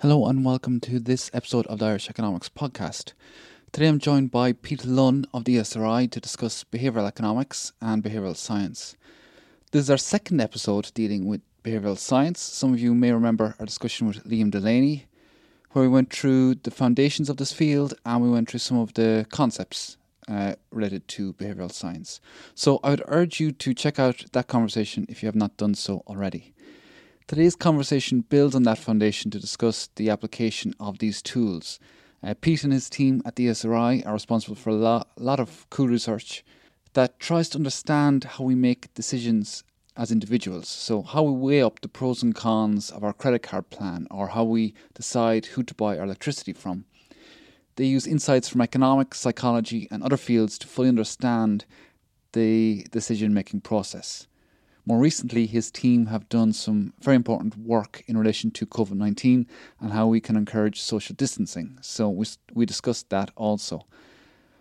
Hello and welcome to this episode of the Irish Economics Podcast. Today I'm joined by Peter Lunn of the ESRI to discuss behavioural economics and behavioural science. This is our second episode dealing with behavioural science. Some of you may remember our discussion with Liam Delaney, where we went through the foundations of this field and we went through some of the concepts uh, related to behavioural science. So I would urge you to check out that conversation if you have not done so already. Today's conversation builds on that foundation to discuss the application of these tools. Uh, Pete and his team at the ESRI are responsible for a lot, lot of cool research that tries to understand how we make decisions as individuals. So, how we weigh up the pros and cons of our credit card plan, or how we decide who to buy our electricity from. They use insights from economics, psychology, and other fields to fully understand the decision making process. More recently, his team have done some very important work in relation to COVID 19 and how we can encourage social distancing. So we, we discussed that also.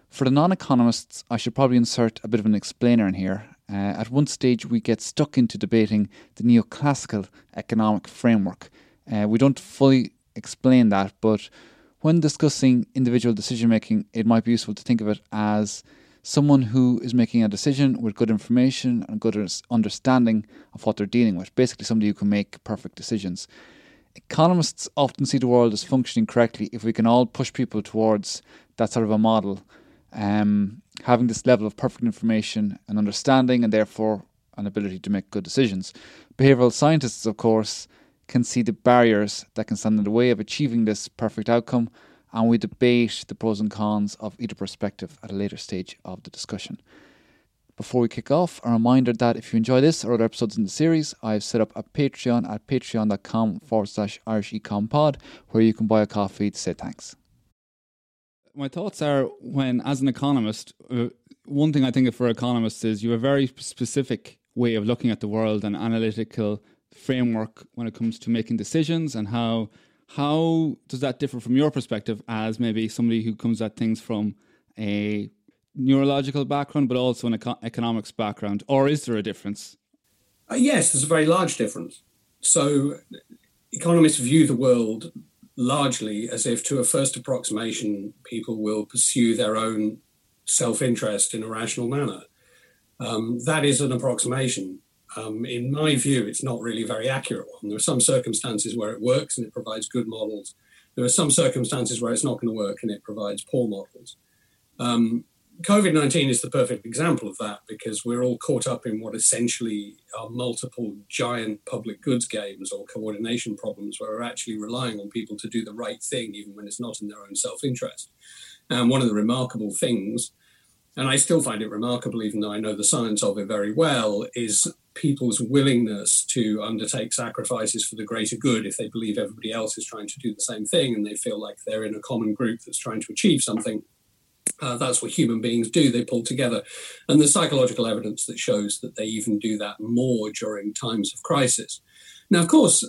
For the non economists, I should probably insert a bit of an explainer in here. Uh, at one stage, we get stuck into debating the neoclassical economic framework. Uh, we don't fully explain that, but when discussing individual decision making, it might be useful to think of it as someone who is making a decision with good information and good understanding of what they're dealing with. Basically, somebody who can make perfect decisions. Economists often see the world as functioning correctly if we can all push people towards that sort of a model, um, having this level of perfect information and understanding, and therefore an ability to make good decisions. Behavioral scientists, of course, can see the barriers that can stand in the way of achieving this perfect outcome and we debate the pros and cons of either perspective at a later stage of the discussion. Before we kick off, a reminder that if you enjoy this or other episodes in the series, I've set up a Patreon at patreon.com forward slash Irish Pod, where you can buy a coffee to say thanks. My thoughts are when, as an economist, uh, one thing I think for economists is you have a very specific way of looking at the world and analytical framework when it comes to making decisions and how how does that differ from your perspective as maybe somebody who comes at things from a neurological background, but also an eco- economics background? Or is there a difference? Uh, yes, there's a very large difference. So, economists view the world largely as if, to a first approximation, people will pursue their own self interest in a rational manner. Um, that is an approximation um, in my view, it's not really a very accurate one. There are some circumstances where it works and it provides good models. There are some circumstances where it's not going to work and it provides poor models. Um, COVID 19 is the perfect example of that because we're all caught up in what essentially are multiple giant public goods games or coordination problems where we're actually relying on people to do the right thing even when it's not in their own self interest. And one of the remarkable things and I still find it remarkable, even though I know the science of it very well, is people's willingness to undertake sacrifices for the greater good if they believe everybody else is trying to do the same thing and they feel like they're in a common group that's trying to achieve something. Uh, that's what human beings do. They pull together. And there's psychological evidence that shows that they even do that more during times of crisis. Now, of course,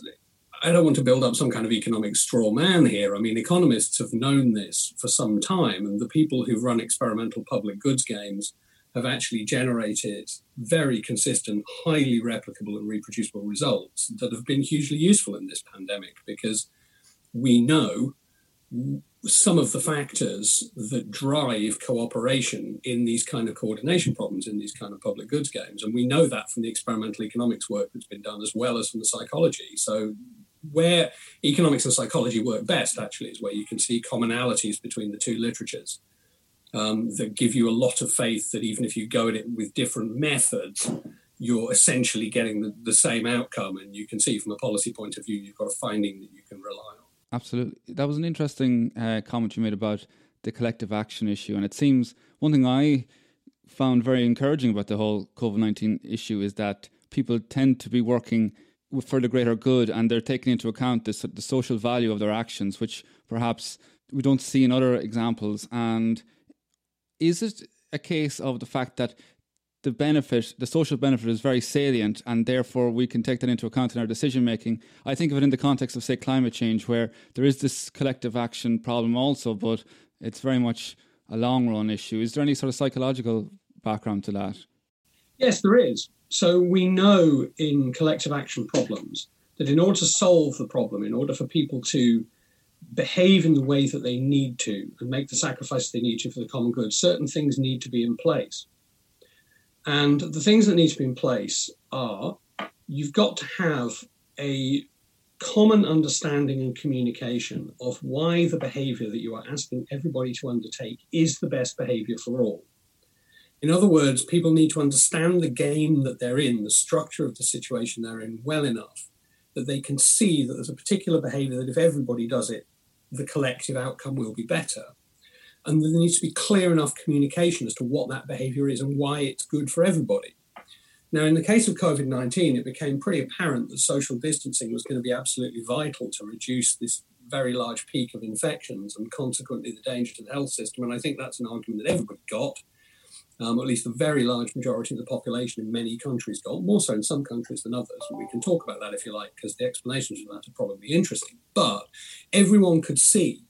I don't want to build up some kind of economic straw man here. I mean, economists have known this for some time, and the people who've run experimental public goods games have actually generated very consistent, highly replicable and reproducible results that have been hugely useful in this pandemic because we know some of the factors that drive cooperation in these kind of coordination problems in these kind of public goods games. And we know that from the experimental economics work that's been done as well as from the psychology. So where economics and psychology work best actually is where you can see commonalities between the two literatures um, that give you a lot of faith that even if you go at it with different methods you're essentially getting the, the same outcome and you can see from a policy point of view you've got a finding that you can rely on Absolutely. That was an interesting uh, comment you made about the collective action issue. And it seems one thing I found very encouraging about the whole COVID 19 issue is that people tend to be working for the greater good and they're taking into account the social value of their actions, which perhaps we don't see in other examples. And is it a case of the fact that the benefit, the social benefit is very salient, and therefore we can take that into account in our decision making. I think of it in the context of, say, climate change, where there is this collective action problem also, but it's very much a long run issue. Is there any sort of psychological background to that? Yes, there is. So we know in collective action problems that in order to solve the problem, in order for people to behave in the way that they need to and make the sacrifices they need to for the common good, certain things need to be in place. And the things that need to be in place are you've got to have a common understanding and communication of why the behavior that you are asking everybody to undertake is the best behavior for all. In other words, people need to understand the game that they're in, the structure of the situation they're in well enough that they can see that there's a particular behavior that if everybody does it, the collective outcome will be better and there needs to be clear enough communication as to what that behavior is and why it's good for everybody. Now, in the case of COVID 19, it became pretty apparent that social distancing was going to be absolutely vital to reduce this very large peak of infections and consequently the danger to the health system. And I think that's an argument that everybody got, um, at least the very large majority of the population in many countries got, more so in some countries than others. And we can talk about that if you like, because the explanations for that are probably interesting. But everyone could see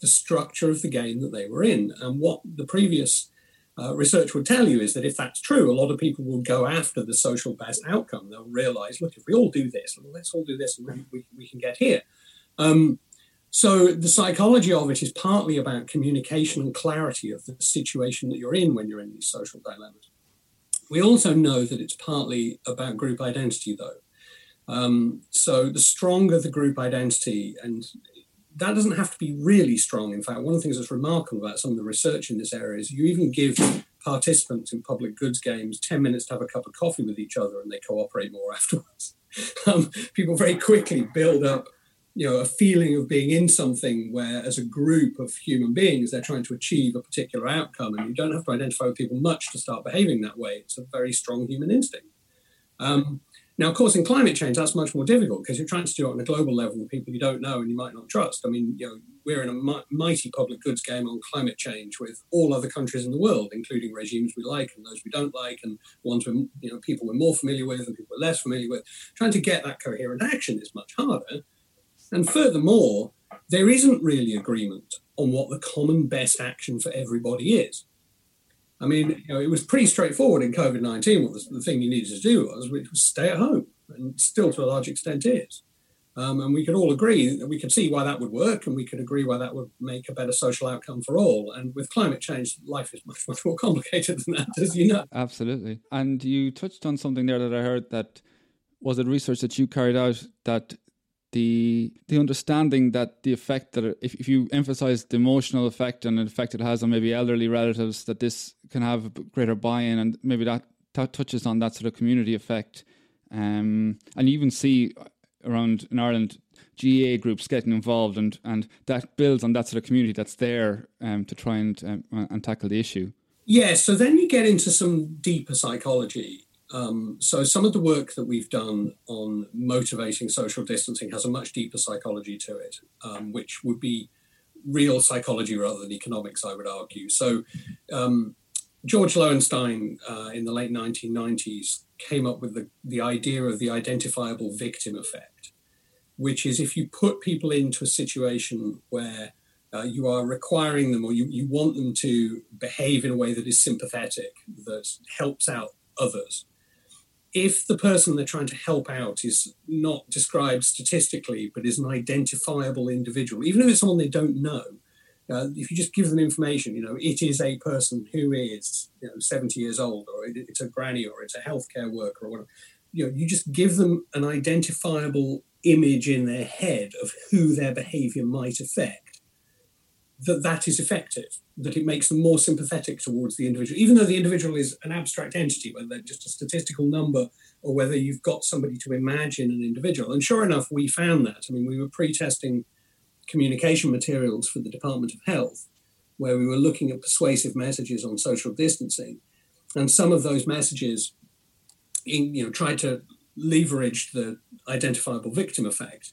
the structure of the game that they were in. And what the previous uh, research would tell you is that if that's true, a lot of people will go after the social best outcome. They'll realize, look, if we all do this, well, let's all do this and we, we, we can get here. Um, so the psychology of it is partly about communication and clarity of the situation that you're in when you're in these social dilemmas. We also know that it's partly about group identity, though. Um, so the stronger the group identity, and that doesn't have to be really strong. In fact, one of the things that's remarkable about some of the research in this area is you even give participants in public goods games 10 minutes to have a cup of coffee with each other and they cooperate more afterwards. um, people very quickly build up you know a feeling of being in something where as a group of human beings they're trying to achieve a particular outcome and you don't have to identify with people much to start behaving that way it's a very strong human instinct um, now, of course, in climate change, that's much more difficult because you're trying to do it on a global level with people you don't know and you might not trust. I mean, you know, we're in a mighty public goods game on climate change with all other countries in the world, including regimes we like and those we don't like, and ones we you know people we're more familiar with and people we're less familiar with. Trying to get that coherent action is much harder. And furthermore, there isn't really agreement on what the common best action for everybody is. I mean, you know, it was pretty straightforward in COVID 19 what the, thing you needed to do was, which was stay at home, and still to a large extent is. Um, and we could all agree that we could see why that would work, and we could agree why that would make a better social outcome for all. And with climate change, life is much, much more complicated than that, as you know. Absolutely. And you touched on something there that I heard that was it research that you carried out that the the understanding that the effect that if, if you emphasize the emotional effect and the effect it has on maybe elderly relatives that this can have greater buy-in and maybe that, that touches on that sort of community effect. Um, and you even see around in Ireland GAA groups getting involved and and that builds on that sort of community that's there um, to try and um, and tackle the issue. Yeah so then you get into some deeper psychology um, so some of the work that we've done on motivating social distancing has a much deeper psychology to it, um, which would be real psychology rather than economics, I would argue. So um, George Loewenstein uh, in the late 1990s came up with the, the idea of the identifiable victim effect, which is if you put people into a situation where Uh, you are requiring them or you, you want them to behave in a way that is sympathetic, that helps out others. If the person they're trying to help out is not described statistically, but is an identifiable individual, even if it's someone they don't know, uh, if you just give them information, you know, it is a person who is, you know, 70 years old, or it, it's a granny, or it's a healthcare worker, or whatever. You know, you just give them an identifiable image in their head of who their behavior might affect. That that is effective. That it makes them more sympathetic towards the individual, even though the individual is an abstract entity, whether they're just a statistical number or whether you've got somebody to imagine an individual. And sure enough, we found that. I mean, we were pre-testing communication materials for the Department of Health, where we were looking at persuasive messages on social distancing. And some of those messages in, you know, tried to leverage the identifiable victim effect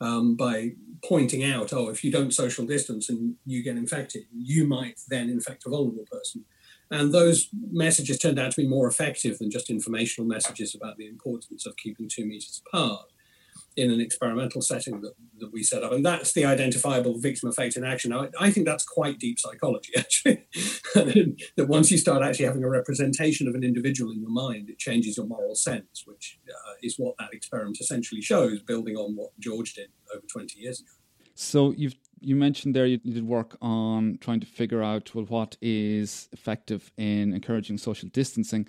um, by pointing out, oh, if you don't social distance and you get infected, you might then infect a vulnerable person. And those messages turned out to be more effective than just informational messages about the importance of keeping two meters apart in an experimental setting that, that we set up. And that's the identifiable victim effect in action. Now, I think that's quite deep psychology, actually. that once you start actually having a representation of an individual in your mind, it changes your moral sense, which uh, is what that experiment essentially shows, building on what George did over 20 years ago. So you've you mentioned there you, you did work on trying to figure out well what is effective in encouraging social distancing.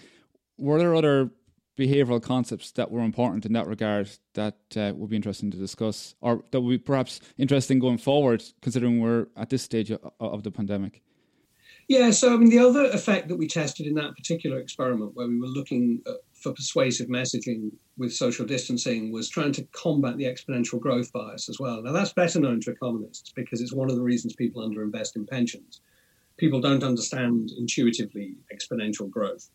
Were there other behavioral concepts that were important in that regard that uh, would be interesting to discuss, or that would be perhaps interesting going forward, considering we're at this stage of, of the pandemic? Yeah, so I mean, the other effect that we tested in that particular experiment, where we were looking for persuasive messaging with social distancing, was trying to combat the exponential growth bias as well. Now, that's better known to economists because it's one of the reasons people underinvest in pensions. People don't understand intuitively exponential growth.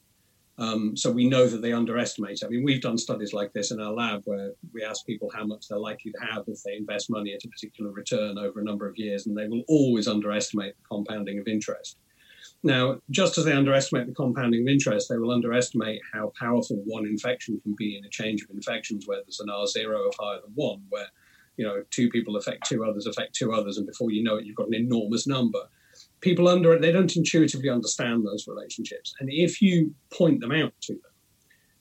Um, so we know that they underestimate. I mean, we've done studies like this in our lab where we ask people how much they're likely to have if they invest money at a particular return over a number of years, and they will always underestimate the compounding of interest. Now, just as they underestimate the compounding of interest, they will underestimate how powerful one infection can be in a change of infections where there's an R zero of higher than one, where you know two people affect two others, affect two others, and before you know it, you've got an enormous number people under it, they don't intuitively understand those relationships. And if you point them out to them,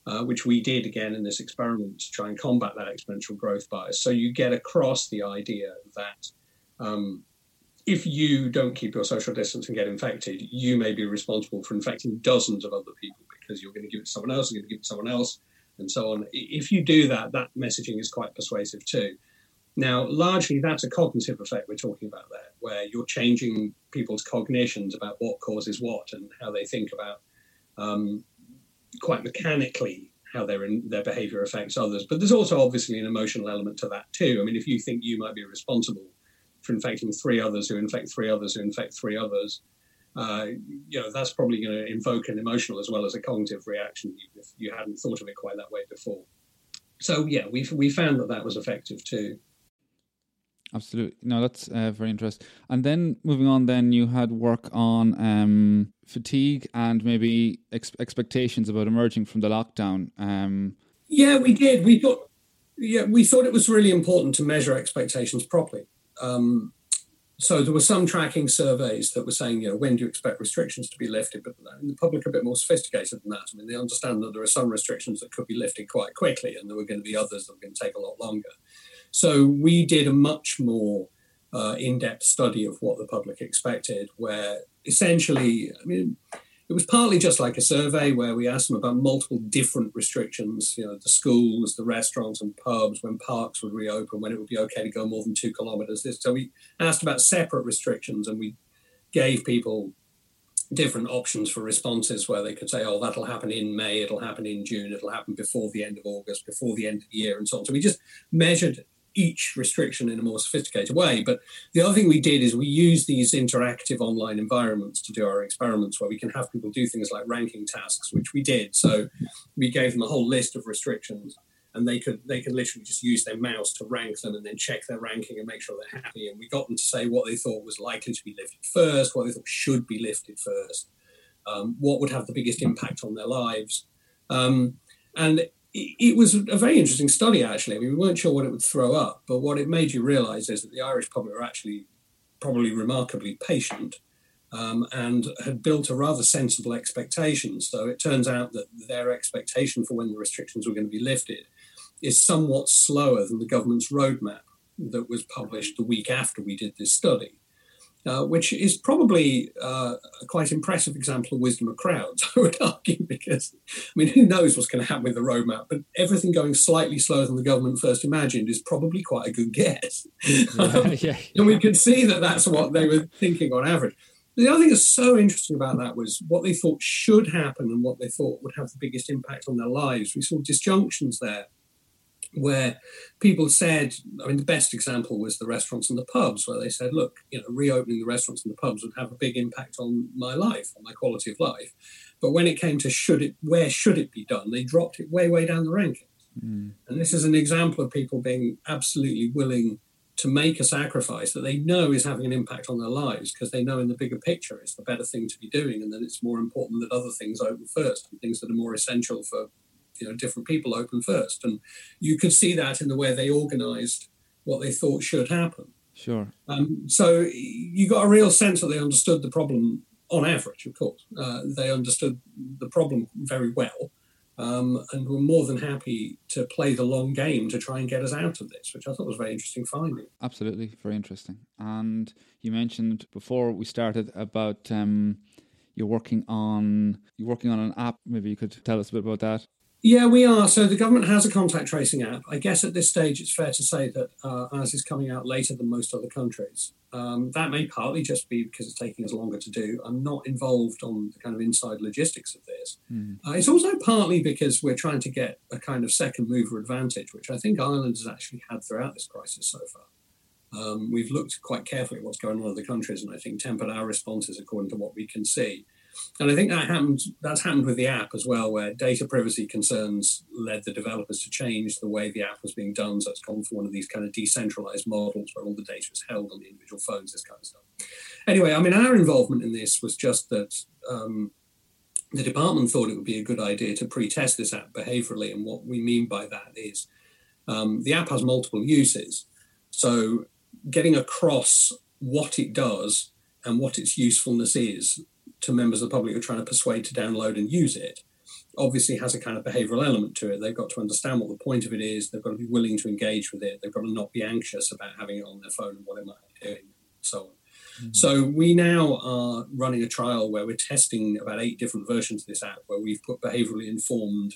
uh, which we did again in this experiment to try and combat that exponential growth bias, so you get across the idea that um, if you don't keep your social distance and get infected, you may be responsible for infecting dozens of other people because you're going to give it to someone else, you're going to give it to someone else, and so on. If you do that, that messaging is quite persuasive too. Now, largely that's a cognitive effect we're talking about there, where you're changing people's cognitions about what causes what and how they think about um, quite mechanically how their their behavior affects others. But there's also obviously an emotional element to that too. I mean, if you think you might be responsible for infecting three others who infect three others who infect three others, uh, you know that's probably going to invoke an emotional as well as a cognitive reaction if you hadn't thought of it quite that way before. So yeah, we we found that that was effective too. Absolutely. No, that's uh, very interesting. And then moving on, then you had work on um, fatigue and maybe ex- expectations about emerging from the lockdown. Um, yeah, we did. We thought, yeah, we thought it was really important to measure expectations properly. Um, so there were some tracking surveys that were saying, you know, when do you expect restrictions to be lifted? But the public are a bit more sophisticated than that. I mean, they understand that there are some restrictions that could be lifted quite quickly, and there were going to be others that were going to take a lot longer. So we did a much more uh, in-depth study of what the public expected, where essentially, I mean, it was partly just like a survey where we asked them about multiple different restrictions, you know, the schools, the restaurants and pubs, when parks would reopen, when it would be okay to go more than two kilometers. So we asked about separate restrictions and we gave people different options for responses where they could say, oh, that'll happen in May, it'll happen in June, it'll happen before the end of August, before the end of the year, and so on. So we just measured each restriction in a more sophisticated way. But the other thing we did is we used these interactive online environments to do our experiments where we can have people do things like ranking tasks, which we did. So we gave them a whole list of restrictions and they could they could literally just use their mouse to rank them and then check their ranking and make sure they're happy. And we got them to say what they thought was likely to be lifted first, what they thought should be lifted first, um, what would have the biggest impact on their lives. Um, and it was a very interesting study, actually. I mean, we weren't sure what it would throw up, but what it made you realize is that the Irish public are actually probably remarkably patient, um, and had built a rather sensible expectation. So it turns out that their expectation for when the restrictions were going to be lifted is somewhat slower than the government's roadmap that was published the week after we did this study. Uh, which is probably uh, a quite impressive example of wisdom of crowds, I would argue, because, I mean, who knows what's going to happen with the roadmap, but everything going slightly slower than the government first imagined is probably quite a good guess. um, yeah. And we could see that that's what they were thinking on average. The other thing that's so interesting about that was what they thought should happen and what they thought would have the biggest impact on their lives. We saw disjunctions there where people said, I mean, the best example was the restaurants and the pubs, where they said, look, you know, reopening the restaurants and the pubs would have a big impact on my life, on my quality of life. But when it came to should it, where should it be done, they dropped it way, way down the rankings. Mm. And this is an example of people being absolutely willing to make a sacrifice that they know is having an impact on their lives because they know in the bigger picture it's the better thing to be doing and that it's more important that other things open first and things that are more essential for you know different people open first, and you could see that in the way they organised what they thought should happen. Sure. Um, so you got a real sense that they understood the problem on average. Of course, uh, they understood the problem very well. Um, and were more than happy to play the long game to try and get us out of this, which I thought was very interesting finding. Absolutely, very interesting. And you mentioned before we started about um, you're working on you're working on an app. Maybe you could tell us a bit about that. Yeah, we are. So the government has a contact tracing app. I guess at this stage, it's fair to say that uh, ours is coming out later than most other countries. Um, that may partly just be because it's taking us longer to do. I'm not involved on the kind of inside logistics of this. Mm. Uh, it's also partly because we're trying to get a kind of second mover advantage, which I think Ireland has actually had throughout this crisis so far. Um, we've looked quite carefully at what's going on in other countries, and I think tempered our responses according to what we can see. And I think that happened. That's happened with the app as well, where data privacy concerns led the developers to change the way the app was being done. So it's gone for one of these kind of decentralized models where all the data is held on the individual phones, this kind of stuff. Anyway, I mean, our involvement in this was just that um, the department thought it would be a good idea to pre-test this app behaviorally, and what we mean by that is um, the app has multiple uses. So getting across what it does and what its usefulness is to members of the public who are trying to persuade to download and use it obviously has a kind of behavioral element to it. They've got to understand what the point of it is. They've got to be willing to engage with it. They've got to not be anxious about having it on their phone and what it might be doing, and so on. Mm-hmm. So we now are running a trial where we're testing about eight different versions of this app, where we've put behaviorally informed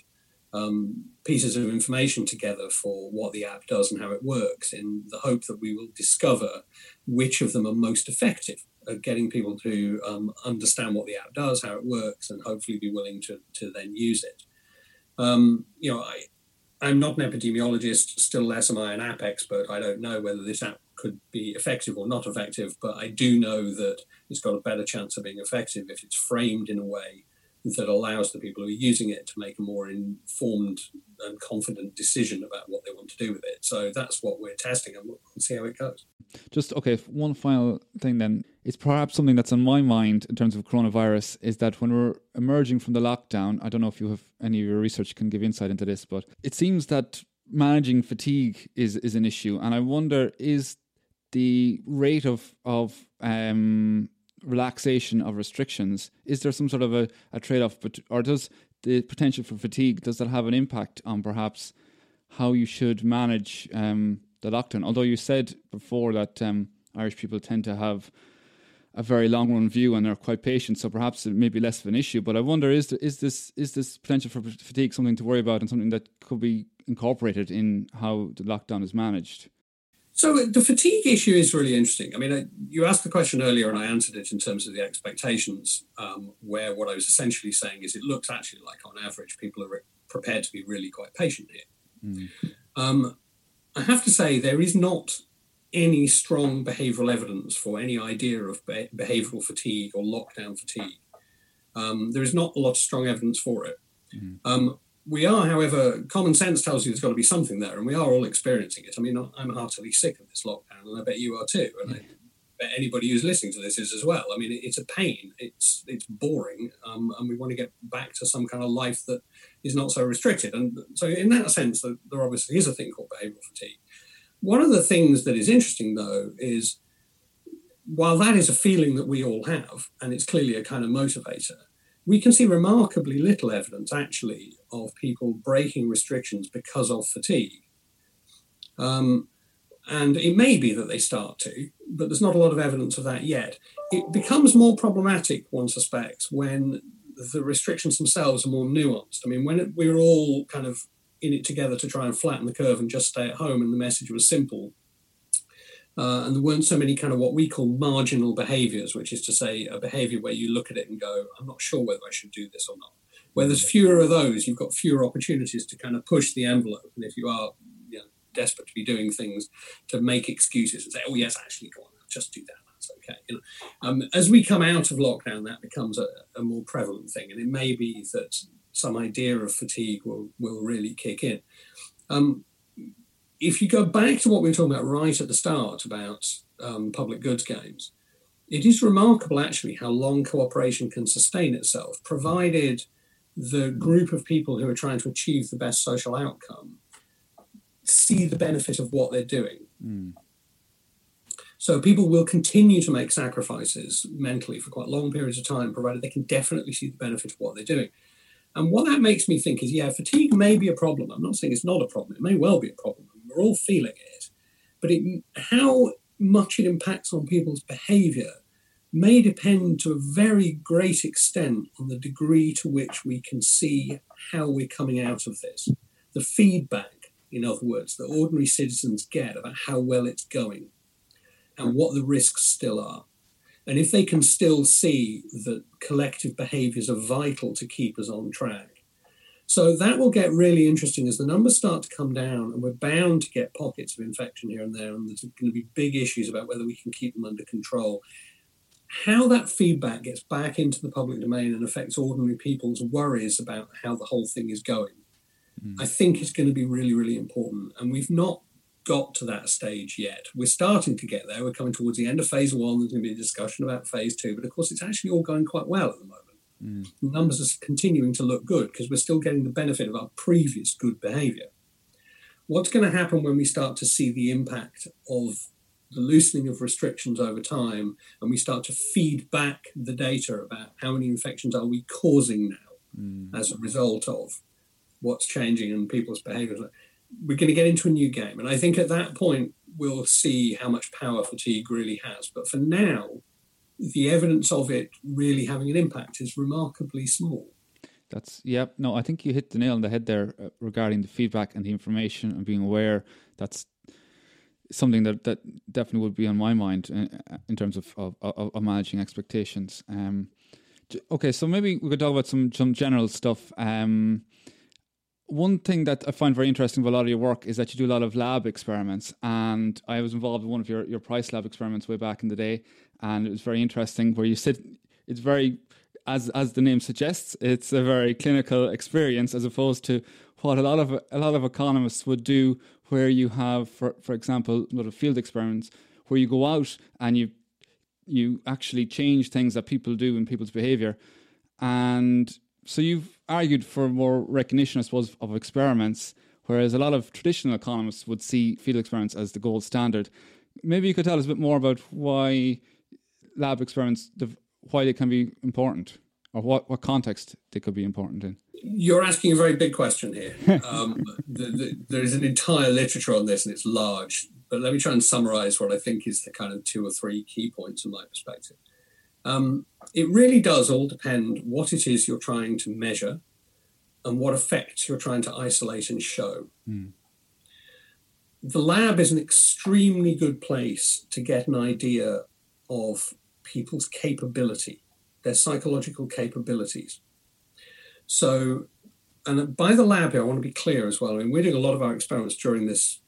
um, pieces of information together for what the app does and how it works, in the hope that we will discover which of them are most effective getting people to um, understand what the app does, how it works, and hopefully be willing to, to then use it. Um, you know, I, I'm not an epidemiologist, still less am I an app expert. I don't know whether this app could be effective or not effective, but I do know that it's got a better chance of being effective if it's framed in a way that allows the people who are using it to make a more informed and confident decision about what they want to do with it. So that's what we're testing and we'll see how it goes. Just okay, one final thing then. It's perhaps something that's on my mind in terms of coronavirus is that when we're emerging from the lockdown, I don't know if you have any of your research can give insight into this, but it seems that managing fatigue is is an issue. And I wonder is the rate of of um relaxation of restrictions, is there some sort of a, a trade off? Or does the potential for fatigue does that have an impact on perhaps how you should manage um, the lockdown? Although you said before that um, Irish people tend to have a very long run view and they're quite patient, so perhaps it may be less of an issue. But I wonder is there, is this is this potential for fatigue something to worry about and something that could be incorporated in how the lockdown is managed? So the fatigue issue is really interesting. I mean, you asked the question earlier, and I answered it in terms of the expectations. Um, where what I was essentially saying is, it looks actually like, on average, people are re- prepared to be really quite patient here. Mm. Um, I have to say, there is not any strong behavioural evidence for any idea of be- behavioural fatigue or lockdown fatigue. Um, there is not a lot of strong evidence for it. Mm we are, however, common sense tells you there's got to be something there, and we are all experiencing it. I mean, I'm heartily sick of this lockdown, and I bet you are too. And I bet anybody who's listening to this is as well. I mean, it's a pain. It's it's boring, um, and we want to get back to some kind of life that is not so restricted. And so, in that sense, there obviously is a thing called behavioural fatigue. One of the things that is interesting, though, is while that is a feeling that we all have, and it's clearly a kind of motivator, we can see remarkably little evidence actually of people breaking restrictions because of fatigue. Um, and it may be that they start to, but there's not a lot of evidence of that yet. It becomes more problematic, one suspects, when the restrictions themselves are more nuanced. I mean, when it, we were all kind of in it together to try and flatten the curve and just stay at home, and the message was simple. Uh, and there weren't so many kind of what we call marginal behaviors, which is to say a behavior where you look at it and go, I'm not sure whether I should do this or not. Where there's fewer of those, you've got fewer opportunities to kind of push the envelope. And if you are you know, desperate to be doing things, to make excuses and say, oh, yes, actually, go on, just do that. That's okay. You know, um, as we come out of lockdown, that becomes a, a more prevalent thing. And it may be that some idea of fatigue will, will really kick in. Um, if you go back to what we were talking about right at the start about um, public goods games, it is remarkable actually how long cooperation can sustain itself, provided the group of people who are trying to achieve the best social outcome see the benefit of what they're doing. Mm. So people will continue to make sacrifices mentally for quite long periods of time, provided they can definitely see the benefit of what they're doing. And what that makes me think is, yeah, fatigue may be a problem. I'm not saying it's not a problem. It may well be a problem. We're all feeling it. But it, how much it impacts on people's behavior may depend to a very great extent on the degree to which we can see how we're coming out of this. The feedback, in other words, that ordinary citizens get about how well it's going and what the risks still are. And if they can still see that collective behaviors are vital to keep us on track, so that will get really interesting as the numbers start to come down, and we're bound to get pockets of infection here and there, and there's going to be big issues about whether we can keep them under control. How that feedback gets back into the public domain and affects ordinary people's worries about how the whole thing is going, mm. I think is going to be really, really important. And we've not got to that stage yet. We're starting to get there. We're coming towards the end of phase one. There's going to be a discussion about phase two, but of course, it's actually all going quite well at the moment. Mm. Numbers are continuing to look good because we're still getting the benefit of our previous good behavior. What's going to happen when we start to see the impact of the loosening of restrictions over time and we start to feed back the data about how many infections are we causing now mm. as a result of what's changing in people's behaviors? We're going to get into a new game. And I think at that point, we'll see how much power fatigue really has. But for now, the evidence of it really having an impact is remarkably small. That's yeah. No, I think you hit the nail on the head there uh, regarding the feedback and the information and being aware. That's something that, that definitely would be on my mind in, uh, in terms of, of, of managing expectations. Um, okay, so maybe we could talk about some some general stuff. Um, one thing that I find very interesting with a lot of your work is that you do a lot of lab experiments, and I was involved in one of your your price lab experiments way back in the day, and it was very interesting where you sit. It's very, as as the name suggests, it's a very clinical experience as opposed to what a lot of a lot of economists would do, where you have, for for example, a lot of field experiments where you go out and you you actually change things that people do in people's behavior, and so you've argued for more recognition, I suppose, of experiments, whereas a lot of traditional economists would see field experiments as the gold standard. Maybe you could tell us a bit more about why lab experiments, why they can be important, or what, what context they could be important in? You're asking a very big question here. Um, the, the, there is an entire literature on this, and it's large. But let me try and summarize what I think is the kind of two or three key points in my perspective. Um, it really does all depend what it is you're trying to measure and what effects you're trying to isolate and show. Mm. The lab is an extremely good place to get an idea of people's capability, their psychological capabilities. So, and by the lab here, I want to be clear as well. I mean, we're doing a lot of our experiments during this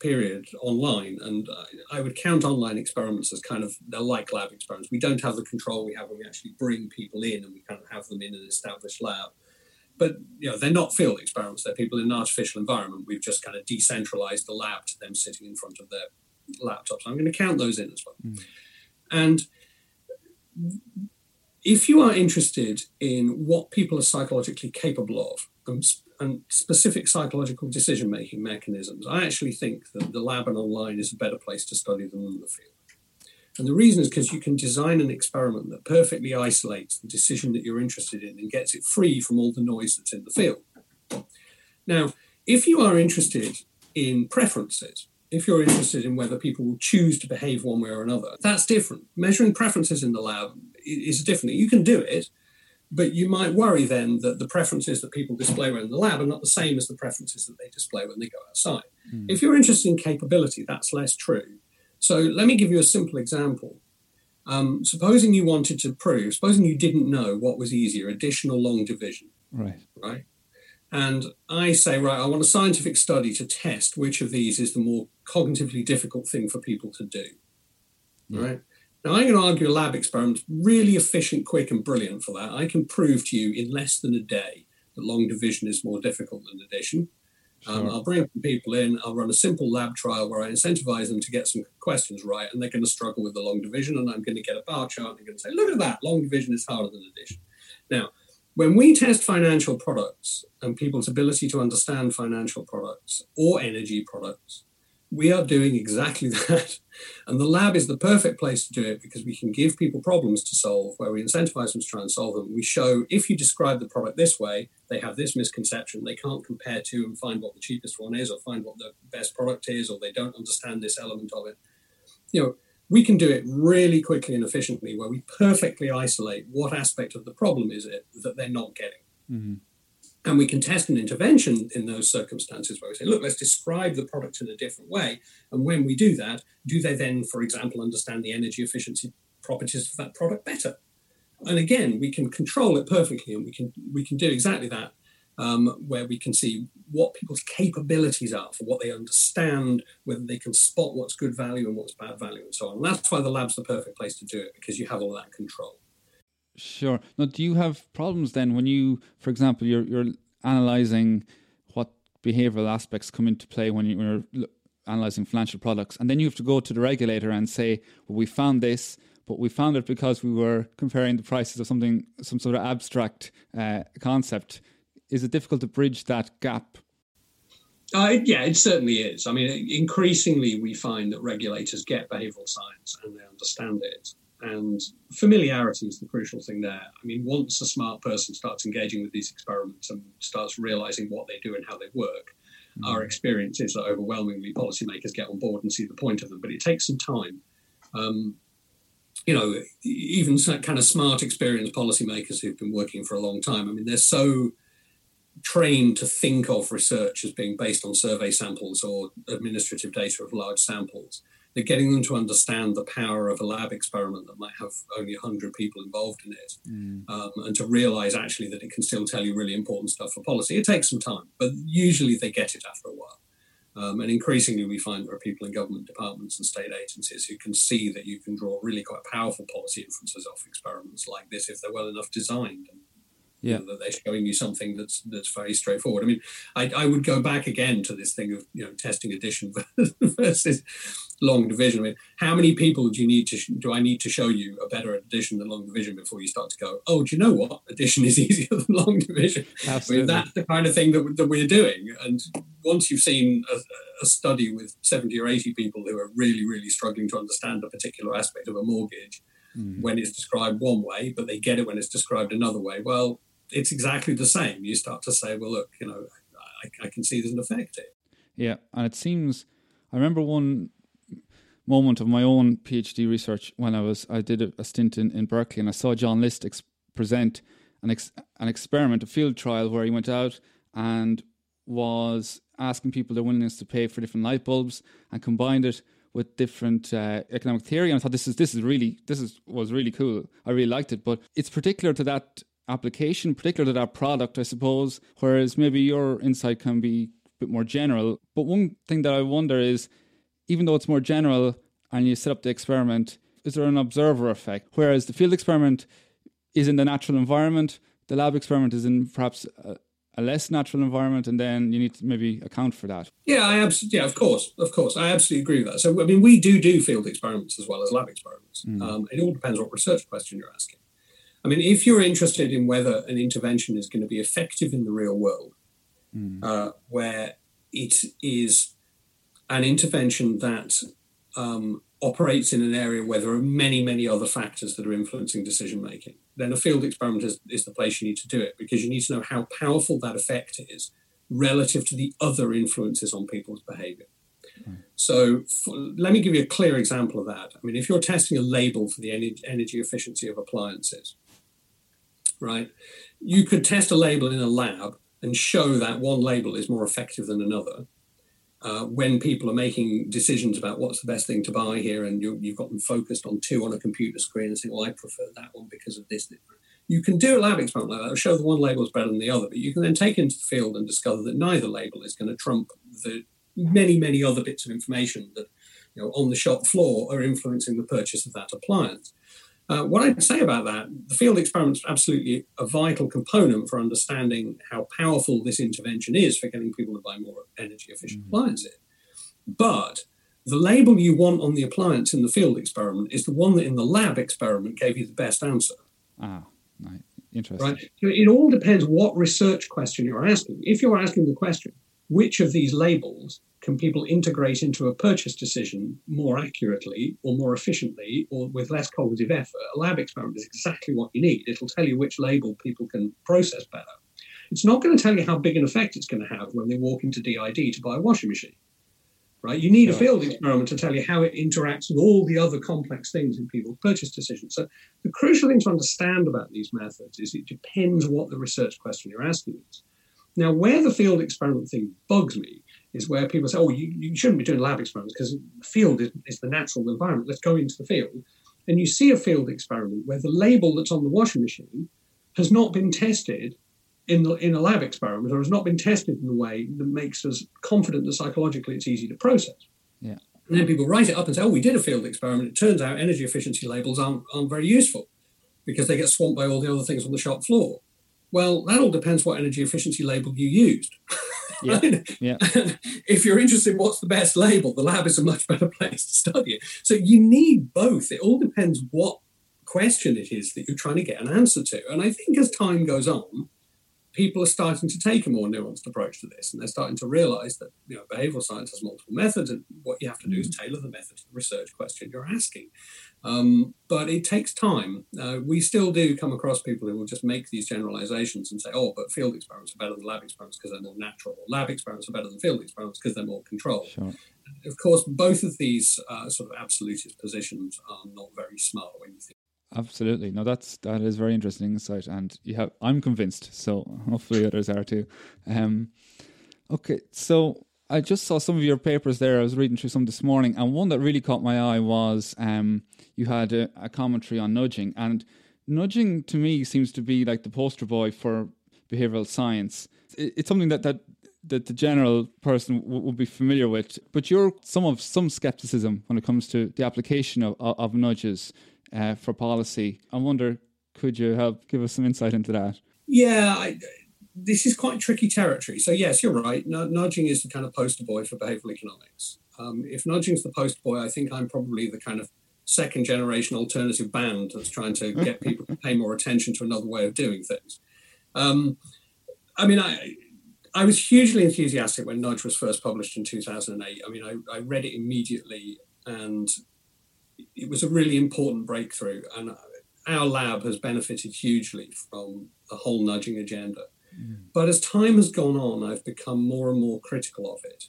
period online, and I would count online experiments as kind of they're like lab experiments. We don't have the control we have when we actually bring people in and we kind of have them in an established lab. But you know, they're not field experiments. They're people in an artificial environment. We've just kind of decentralized the lab to them sitting in front of their laptops. I'm going to count those in as well. Mm. And if you are interested in what people are psychologically capable of and, and specific psychological decision making mechanisms, I actually think that the lab and online is a better place to study them than the field. And the reason is because you can design an experiment that perfectly isolates the decision that you're interested in and gets it free from all the noise that's in the field. Now, if you are interested in preferences, if you're interested in whether people will choose to behave one way or another, that's different. Measuring preferences in the lab is different. You can do it, but you might worry then that the preferences that people display when in the lab are not the same as the preferences that they display when they go outside. Mm. If you're interested in capability, that's less true. So let me give you a simple example. Um, supposing you wanted to prove, supposing you didn't know what was easier, addition or long division. Right. Right. And I say, right, I want a scientific study to test which of these is the more cognitively difficult thing for people to do. Yeah. Right. Now, I'm going to argue a lab experiment, really efficient, quick, and brilliant for that. I can prove to you in less than a day that long division is more difficult than addition. Um, sure. Um, I'll bring some people in, I'll run a simple lab trial where I incentivize them to get some questions right, and they're going to struggle with the long division. And I'm going to get a bar chart and I'm going to say, look at that, long division is harder than addition. Now, when we test financial products and people's ability to understand financial products or energy products, we are doing exactly that. And the lab is the perfect place to do it because we can give people problems to solve where we incentivize them to try and solve them. We show if you describe the product this way, they have this misconception. They can't compare to and find what the cheapest one is or find what the best product is, or they don't understand this element of it. You know, we can do it really quickly and efficiently where we perfectly isolate what aspect of the problem is it that they're not getting. Mm-hmm. And we can test an intervention in those circumstances where we say, look, let's describe the product in a different way. And when we do that, do they then, for example, understand the energy efficiency properties of that product better? And again, we can control it perfectly, and we can we can do exactly that, um, where we can see what people's capabilities are for what they understand, whether they can spot what's good value and what's bad value, and so on. And that's why the lab's the perfect place to do it because you have all that control. Sure. Now, do you have problems then when you, for example, you're you're analyzing what behavioral aspects come into play when, you, when you're analyzing financial products, and then you have to go to the regulator and say, "Well, we found this." But we found it because we were comparing the prices of something, some sort of abstract uh, concept. Is it difficult to bridge that gap uh, yeah, it certainly is. I mean, increasingly we find that regulators get behavioural science and they understand it, and familiarity is the crucial thing there. I mean, once a smart person starts engaging with these experiments and starts realizing what they do and how they work, mm-hmm. our experience is that overwhelmingly policymakers get on board and see the point of them. But it takes some time. Um, you know, even kind of smart, experienced policymakers who've been working for a long time. I mean, they're so trained to think of research as being based on survey samples or administrative data of large samples they're getting them to understand the power of a lab experiment that might have only 100 people involved in it mm. um, and to realize actually that it can still tell you really important stuff for policy. It takes some time, but usually they get it after a while. Um, and increasingly, we find there are people in government departments and state agencies who can see that you can draw really quite powerful policy inferences off experiments like this if they're well enough designed. And yeah. that they're showing you something that's that's very straightforward. I mean, I, I would go back again to this thing of you know testing addition versus long division. I mean, how many people do you need to do I need to show you a better addition than long division before you start to go, oh, do you know what? Addition is easier than long division. Absolutely. I mean, that's the kind of thing that, that we're doing. And once you've seen a, a study with 70 or 80 people who are really, really struggling to understand a particular aspect of a mortgage, mm. when it's described one way, but they get it when it's described another way. Well, it's exactly the same. You start to say, well, look, you know, I, I can see there's an effect here. Yeah, and it seems. I remember one moment of my own PhD research when I was I did a, a stint in, in Berkeley and I saw John List ex- present an ex- an experiment, a field trial where he went out and was asking people their willingness to pay for different light bulbs and combined it with different uh, economic theory. And I thought this is this is really this is was really cool. I really liked it, but it's particular to that application, particular to that product, I suppose. Whereas maybe your insight can be a bit more general. But one thing that I wonder is, even though it's more general and you set up the experiment, is there an observer effect? Whereas the field experiment is in the natural environment, the lab experiment is in perhaps a, a less natural environment, and then you need to maybe account for that. Yeah, I absolutely. Yeah, of course, of course, I absolutely agree with that. So, I mean, we do do field experiments as well as lab experiments. Mm. Um, it all depends what research question you're asking. I mean, if you're interested in whether an intervention is going to be effective in the real world, mm. uh, where it is an intervention that um, operates in an area where there are many, many other factors that are influencing decision making, then a field experiment is, is, the place you need to do it because you need to know how powerful that effect is relative to the other influences on people's behavior. Mm. So, for, let me give you a clear example of that. I mean, if you're testing a label for the energy efficiency of appliances, right, you could test a label in a lab and show that one label is more effective than another uh, when people are making decisions about what's the best thing to buy here, and you, have got them focused on two on a computer screen and saying, "Well, I prefer that one because of this." You can do a lab experiment like that, or show that one label is better than the other, but you can then take into the field and discover that neither label is going to trump the many, many other bits of information that, you know, on the shop floor are influencing the purchase of that appliance. Uh, what I'd say about that, the field experiment is absolutely a vital component for understanding how powerful this intervention is for getting people to buy more energy efficient mm-hmm. appliances. But the label you want on the appliance in the field experiment is the one that in the lab experiment gave you the best answer. Ah, right. Interesting. Right. So it all depends what research question you're asking. If you're asking the question, which of these labels can people integrate into a purchase decision more accurately or more efficiently or with less cognitive effort? A lab experiment is exactly what you need. It'll tell you which label people can process better. It's not going to tell you how big an effect it's going to have when they walk into DID to buy a washing machine. Right? You need a field experiment to tell you how it interacts with all the other complex things in people's purchase decisions. So the crucial thing to understand about these methods is it depends what the research question you're asking is. Now, where the field experiment thing bugs me is where people say, oh, you, you shouldn't be doing lab experiments because the field is, is the natural environment. Let's go into the field. And you see a field experiment where the label that's on the washing machine has not been tested in, the, in a lab experiment or has not been tested in a way that makes us confident that psychologically it's easy to process. Yeah. And then people write it up and say, oh, we did a field experiment. It turns out energy efficiency labels aren't, aren't very useful because they get swamped by all the other things on the shop floor. Well, that all depends what energy efficiency label you used. Yeah. yeah. if you're interested in what's the best label, the lab is a much better place to study it. So you need both. It all depends what question it is that you're trying to get an answer to. And I think as time goes on, people are starting to take a more nuanced approach to this, and they're starting to realize that you know behavioral science has multiple methods, and what you have to do is mm. tailor the method to the research question you're asking. Um, but it takes time. Uh, we still do come across people who will just make these generalizations and say, "Oh, but field experiments are better than lab experiments because they're more natural, or lab experiments are better than field experiments because they're more controlled." Sure. Of course, both of these uh, sort of absolutist positions are not very smart when you think Absolutely. No, that's that is very interesting insight, and you have. I'm convinced. So hopefully others are too. Um, okay, so I just saw some of your papers there. I was reading through some this morning, and one that really caught my eye was um, you had a, a commentary on nudging, and nudging to me seems to be like the poster boy for behavioral science. It, it's something that that that the general person w- would be familiar with, but you're some of some skepticism when it comes to the application of, of, of nudges uh, for policy. I wonder, could you help give us some insight into that? Yeah, I, this is quite tricky territory. So yes, you're right. Nudging is the kind of poster boy for behavioral economics. Um, if nudging's the poster boy, I think I'm probably the kind of second generation alternative band that's trying to get people to pay more attention to another way of doing things. Um, I mean, I I was hugely enthusiastic when Nudge was first published in 2008. I mean, I, I read it immediately and it was a really important breakthrough, and our lab has benefited hugely from the whole nudging agenda. Mm. But as time has gone on, I've become more and more critical of it.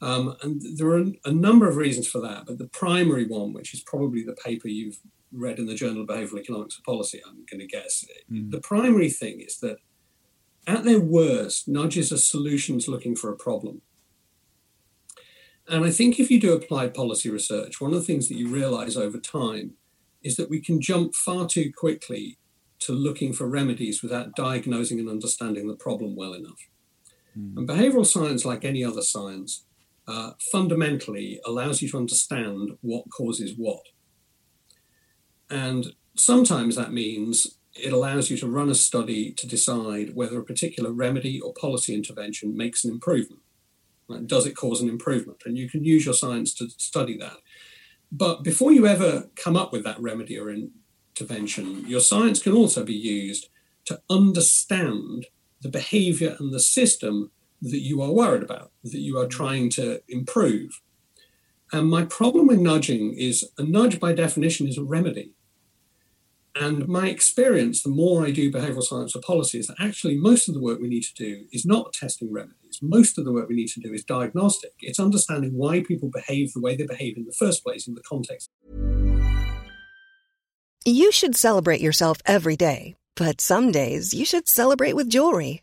Um, and there are a number of reasons for that, but the primary one, which is probably the paper you've read in the Journal of Behavioral Economics and Policy, I'm going to guess, mm. the primary thing is that at their worst, nudges are solutions looking for a problem. And I think if you do applied policy research, one of the things that you realize over time is that we can jump far too quickly to looking for remedies without diagnosing and understanding the problem well enough. Mm. And behavioral science, like any other science, uh, fundamentally allows you to understand what causes what. And sometimes that means it allows you to run a study to decide whether a particular remedy or policy intervention makes an improvement. Right? Does it cause an improvement? And you can use your science to study that. But before you ever come up with that remedy or intervention, your science can also be used to understand the behavior and the system that you are worried about, that you are trying to improve. And my problem with nudging is a nudge by definition is a remedy. And my experience, the more I do behavioral science or policy, is that actually most of the work we need to do is not testing remedies. Most of the work we need to do is diagnostic. It's understanding why people behave the way they behave in the first place in the context. You should celebrate yourself every day, but some days you should celebrate with jewelry.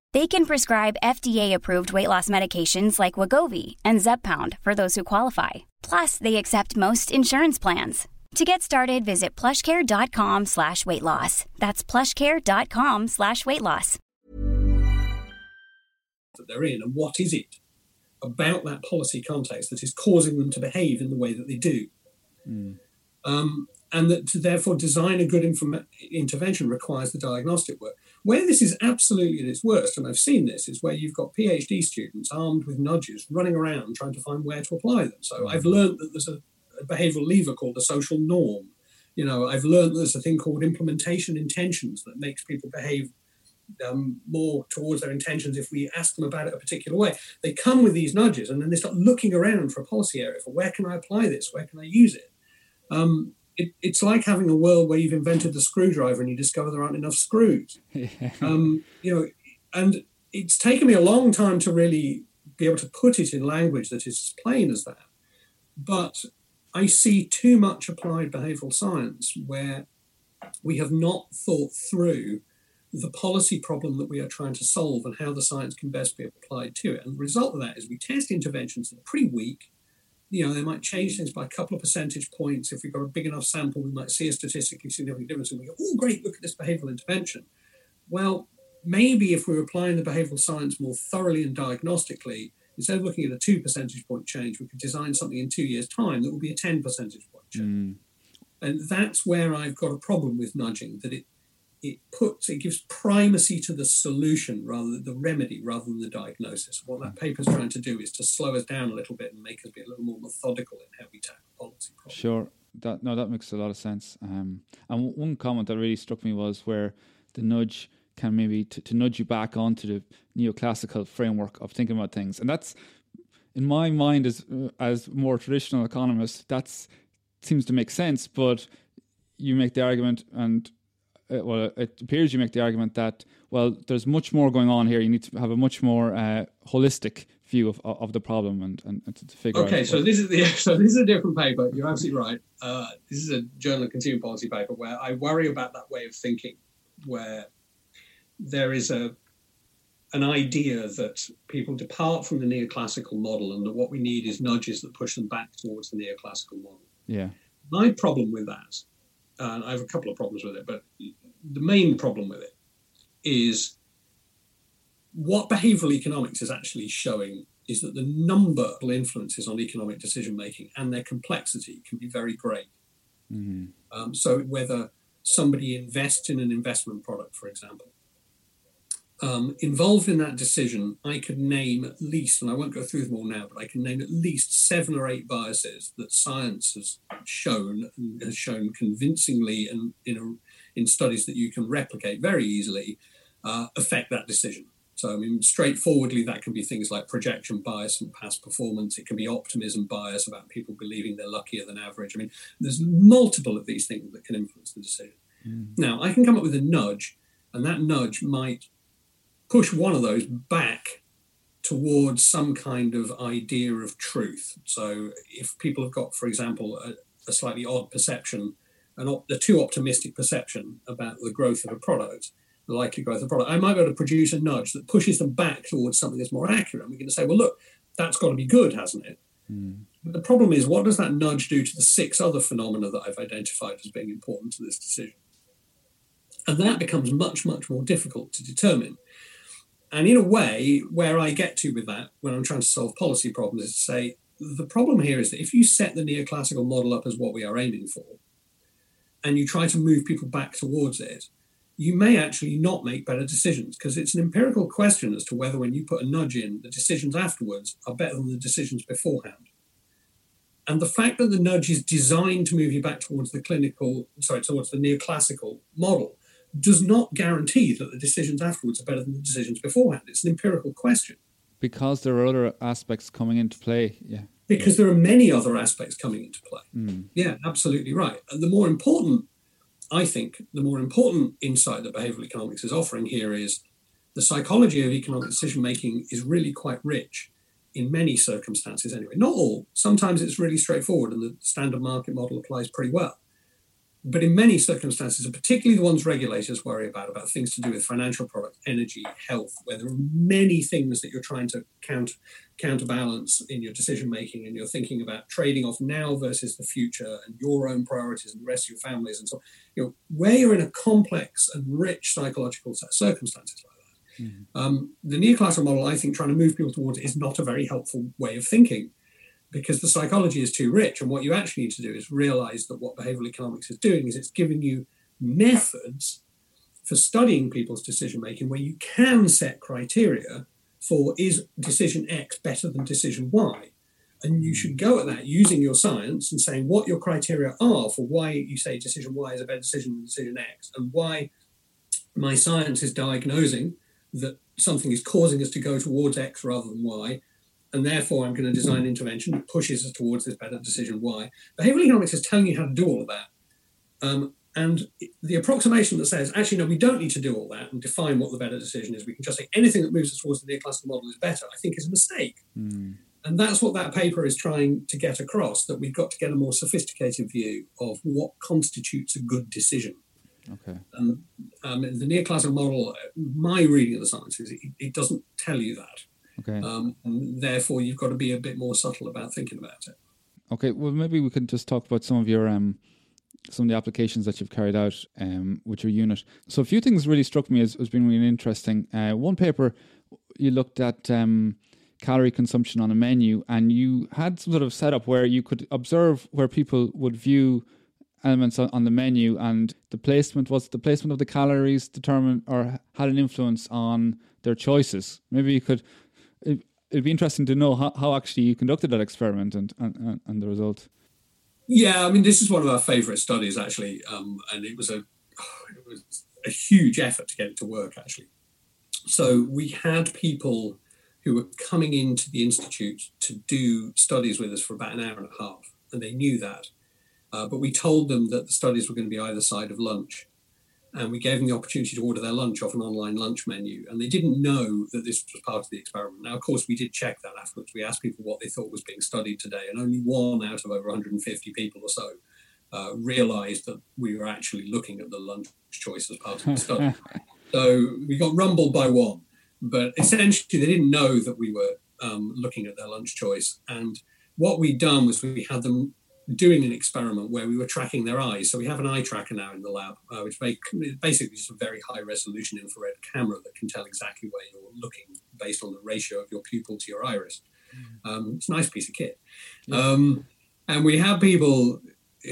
They can prescribe FDA-approved weight loss medications like Wegovy and Zepbound for those who qualify. Plus, they accept most insurance plans. To get started, visit plushcare.com slash weight loss. That's plushcare.com slash weight loss. That they're in, and what is it about that policy context that is causing them to behave in the way that they do? Mm. Um, and that to therefore design a good inform- intervention requires the diagnostic work. Where this is absolutely at its worst, and I've seen this, is where you've got PhD students armed with nudges running around trying to find where to apply them. So I've learned that there's a, a behavioral lever called the social norm. You know, I've learned there's a thing called implementation intentions that makes people behave um, more towards their intentions if we ask them about it a particular way. They come with these nudges and then they start looking around for a policy area for where can I apply this? Where can I use it? Um, it, it's like having a world where you've invented the screwdriver and you discover there aren't enough screws. um, you know, and it's taken me a long time to really be able to put it in language that is as plain as that. But I see too much applied behavioral science where we have not thought through the policy problem that we are trying to solve and how the science can best be applied to it. And the result of that is we test interventions that are pretty weak, you know, they might change things by a couple of percentage points. If we've got a big enough sample, we might see a statistically significant difference. And we go, oh, great, look at this behavioral intervention. Well, maybe if we're applying the behavioral science more thoroughly and diagnostically, instead of looking at a two percentage point change, we could design something in two years' time that will be a 10 percentage point change. Mm. And that's where I've got a problem with nudging, that it it puts it gives primacy to the solution rather than the remedy rather than the diagnosis. What that paper is trying to do is to slow us down a little bit and make us be a little more methodical in how we tackle policy problems. Sure, that no, that makes a lot of sense. Um, and one comment that really struck me was where the nudge can maybe t- to nudge you back onto the neoclassical framework of thinking about things, and that's in my mind as uh, as more traditional economist, that's seems to make sense, but you make the argument and uh, well, it appears you make the argument that well, there's much more going on here. You need to have a much more uh, holistic view of of the problem and, and, and to figure okay, out. Okay, so this is the so this is a different paper. You're absolutely right. Uh, this is a Journal of Consumer Policy paper where I worry about that way of thinking, where there is a an idea that people depart from the neoclassical model and that what we need is nudges that push them back towards the neoclassical model. Yeah. My problem with that, and I have a couple of problems with it, but the main problem with it is what behavioral economics is actually showing is that the number of influences on economic decision making and their complexity can be very great. Mm-hmm. Um, so, whether somebody invests in an investment product, for example, um, involved in that decision, I could name at least, and I won't go through them all now, but I can name at least seven or eight biases that science has shown and has shown convincingly and in, a, in studies that you can replicate very easily uh, affect that decision. So, I mean, straightforwardly, that can be things like projection bias and past performance. It can be optimism bias about people believing they're luckier than average. I mean, there's multiple of these things that can influence the decision. Mm. Now, I can come up with a nudge, and that nudge might push one of those back towards some kind of idea of truth. So, if people have got, for example, a, a slightly odd perception, an op- a too optimistic perception about the growth of a product, the likely growth of a product, I might be able to produce a nudge that pushes them back towards something that's more accurate. And we're going to say, well, look, that's got to be good, hasn't it? Mm. But the problem is, what does that nudge do to the six other phenomena that I've identified as being important to this decision? And that becomes much, much more difficult to determine. And in a way, where I get to with that when I'm trying to solve policy problems is to say the problem here is that if you set the neoclassical model up as what we are aiming for, and you try to move people back towards it, you may actually not make better decisions because it's an empirical question as to whether when you put a nudge in, the decisions afterwards are better than the decisions beforehand. And the fact that the nudge is designed to move you back towards the clinical, sorry, towards the neoclassical model does not guarantee that the decisions afterwards are better than the decisions beforehand. It's an empirical question. Because there are other aspects coming into play, yeah. Because there are many other aspects coming into play. Mm. Yeah, absolutely right. And the more important I think the more important insight that behavioral economics is offering here is the psychology of economic decision making is really quite rich in many circumstances, anyway. Not all. Sometimes it's really straightforward and the standard market model applies pretty well. But in many circumstances, and particularly the ones regulators worry about, about things to do with financial products, energy, health, where there are many things that you're trying to count, counterbalance in your decision making, and you're thinking about trading off now versus the future, and your own priorities and the rest of your families, and so you know where you're in a complex and rich psychological set of circumstances like that. Mm-hmm. Um, the neoclassical model, I think, trying to move people towards is not a very helpful way of thinking because the psychology is too rich. And what you actually need to do is realize that what behavioral economics is doing is it's giving you methods for studying people's decision making where you can set criteria for is decision X better than decision Y? And you should go at that using your science and saying what your criteria are for why you say decision Y is a better decision than decision X, and why my science is diagnosing that something is causing us to go towards X rather than Y, and therefore I'm going to design an intervention that pushes us towards this better decision Y. Behavioral economics is telling you how to do all of that. Um, and the approximation that says, actually, no, we don't need to do all that and define what the better decision is. We can just say anything that moves us towards the neoclassical model is better, I think is a mistake. Mm. And that's what that paper is trying to get across that we've got to get a more sophisticated view of what constitutes a good decision. Okay. Um, um, the neoclassical model, my reading of the science is it, it doesn't tell you that. Okay. Um, therefore, you've got to be a bit more subtle about thinking about it. Okay. Well, maybe we can just talk about some of your um, some of the applications that you've carried out um, with your unit. So, a few things really struck me as, as being really interesting. Uh, one paper you looked at um, calorie consumption on a menu, and you had some sort of setup where you could observe where people would view elements on, on the menu, and the placement was the placement of the calories determined or had an influence on their choices. Maybe you could it, would be interesting to know how, how actually you conducted that experiment and, and, and the result. Yeah, I mean, this is one of our favourite studies actually, um, and it was a it was a huge effort to get it to work actually. So we had people who were coming into the institute to do studies with us for about an hour and a half, and they knew that. Uh, but we told them that the studies were going to be either side of lunch and we gave them the opportunity to order their lunch off an online lunch menu. And they didn't know that this was part of the experiment. Now, of course, we did check that afterwards. We asked people what they thought was being studied today, and only one out of over 150 people or so uh, realized that we were actually looking at the lunch choice as part of the study. so we got rumbled by one, but essentially they didn't know that we were um, looking at their lunch choice. And what we'd done was we had them doing an experiment where we were tracking their eyes. So we have an eye tracker now in the lab, uh, which basically is a very high resolution infrared camera that can tell exactly where you're looking based on the ratio of your pupil to your iris. Mm. Um, it's a nice piece of kit. Um, and we have people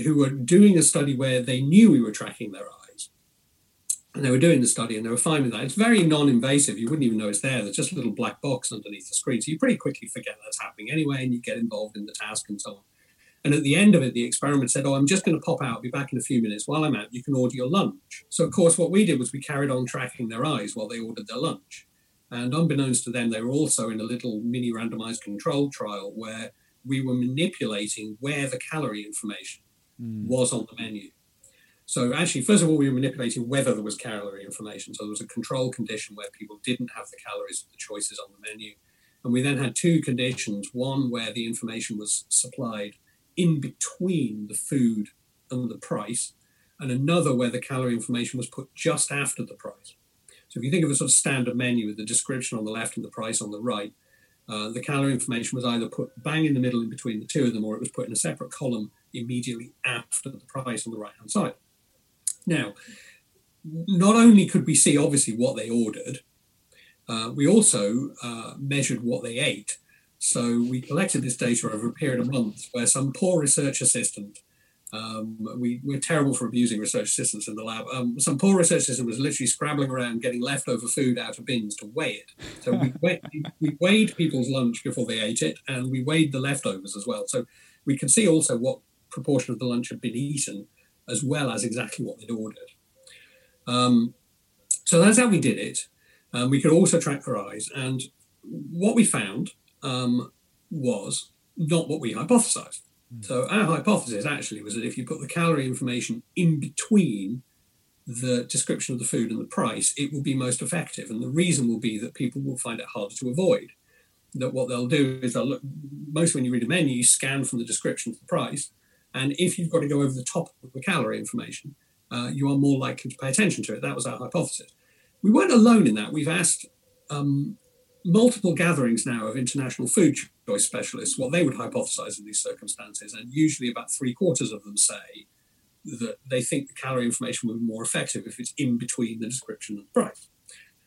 who were doing a study where they knew we were tracking their eyes. And they were doing the study and they were fine with that. It's very non invasive. You wouldn't even know it's there. There's just a little black box underneath the screen. So you pretty quickly forget that's happening anyway and you get involved in the task and so on. And at the end of it, the experiment said, Oh, I'm just going to pop out, be back in a few minutes. While I'm out, you can order your lunch. So, of course, what we did was we carried on tracking their eyes while they ordered their lunch. And unbeknownst to them, they were also in a little mini randomized control trial where we were manipulating where the calorie information mm. was on the menu. So actually, first of all, we were manipulating whether there was calorie information. So there was a control condition where people didn't have the calories of the choices on the menu. And we then had two conditions, one where the information was supplied in between the food and the price, and another where the calorie information was put just after the price. So if you think of a sort of standard menu with the description on the left and the price on the right, uh, the calorie information was either put bang in the middle in between the two of them, or it was put in a separate column immediately after the price on the right hand side. Now, not only could we see obviously what they ordered, uh, we also uh, measured what they ate. So we collected this data over a period of months where some poor research assistant um, we, we're terrible for abusing research assistants in the lab. Um, some poor research assistant was literally scrabbling around getting leftover food out of bins to weigh it. So we, weighed, we weighed people's lunch before they ate it, and we weighed the leftovers as well. So we could see also what proportion of the lunch had been eaten, as well as exactly what they'd ordered. Um, so that's how we did it. Um, we could also track their eyes, and what we found um, was not what we hypothesized. Hmm. So our hypothesis actually was that if you put the calorie information in between the description of the food and the price, it will be most effective. And the reason will be that people will find it harder to avoid. That what they'll do is they'll look, most when you read a menu, you scan from the description to the price. And if you've got to go over the top of the calorie information, uh, you are more likely to pay attention to it. That was our hypothesis. We weren't alone in that. We've asked um, multiple gatherings now of international food choice specialists what they would hypothesize in these circumstances. And usually about three quarters of them say that they think the calorie information will be more effective if it's in between the description and the price.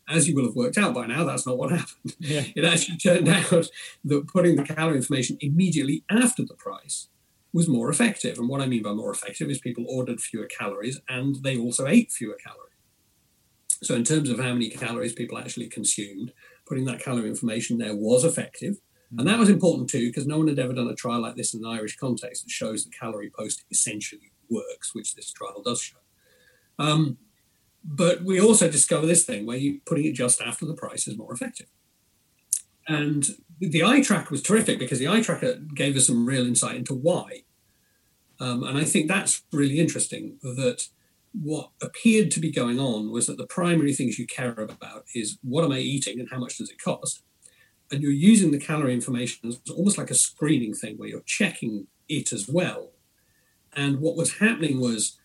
As you will have worked out by now, that's not what happened. Yeah. It actually turned out that putting the calorie information immediately after the price was more effective. And what I mean by more effective is people ordered fewer calories and they also ate fewer calories. So, in terms of how many calories people actually consumed, putting that calorie information there was effective. And that was important too, because no one had ever done a trial like this in an Irish context that shows that calorie posting essentially works, which this trial does show. Um, but we also discover this thing where you putting it just after the price is more effective. And the eye tracker was terrific because the eye tracker gave us some real insight into why. Um, and I think that's really interesting that what appeared to be going on was that the primary things you care about is what am I eating and how much does it cost? And you're using the calorie information as almost like a screening thing where you're checking it as well. And what was happening was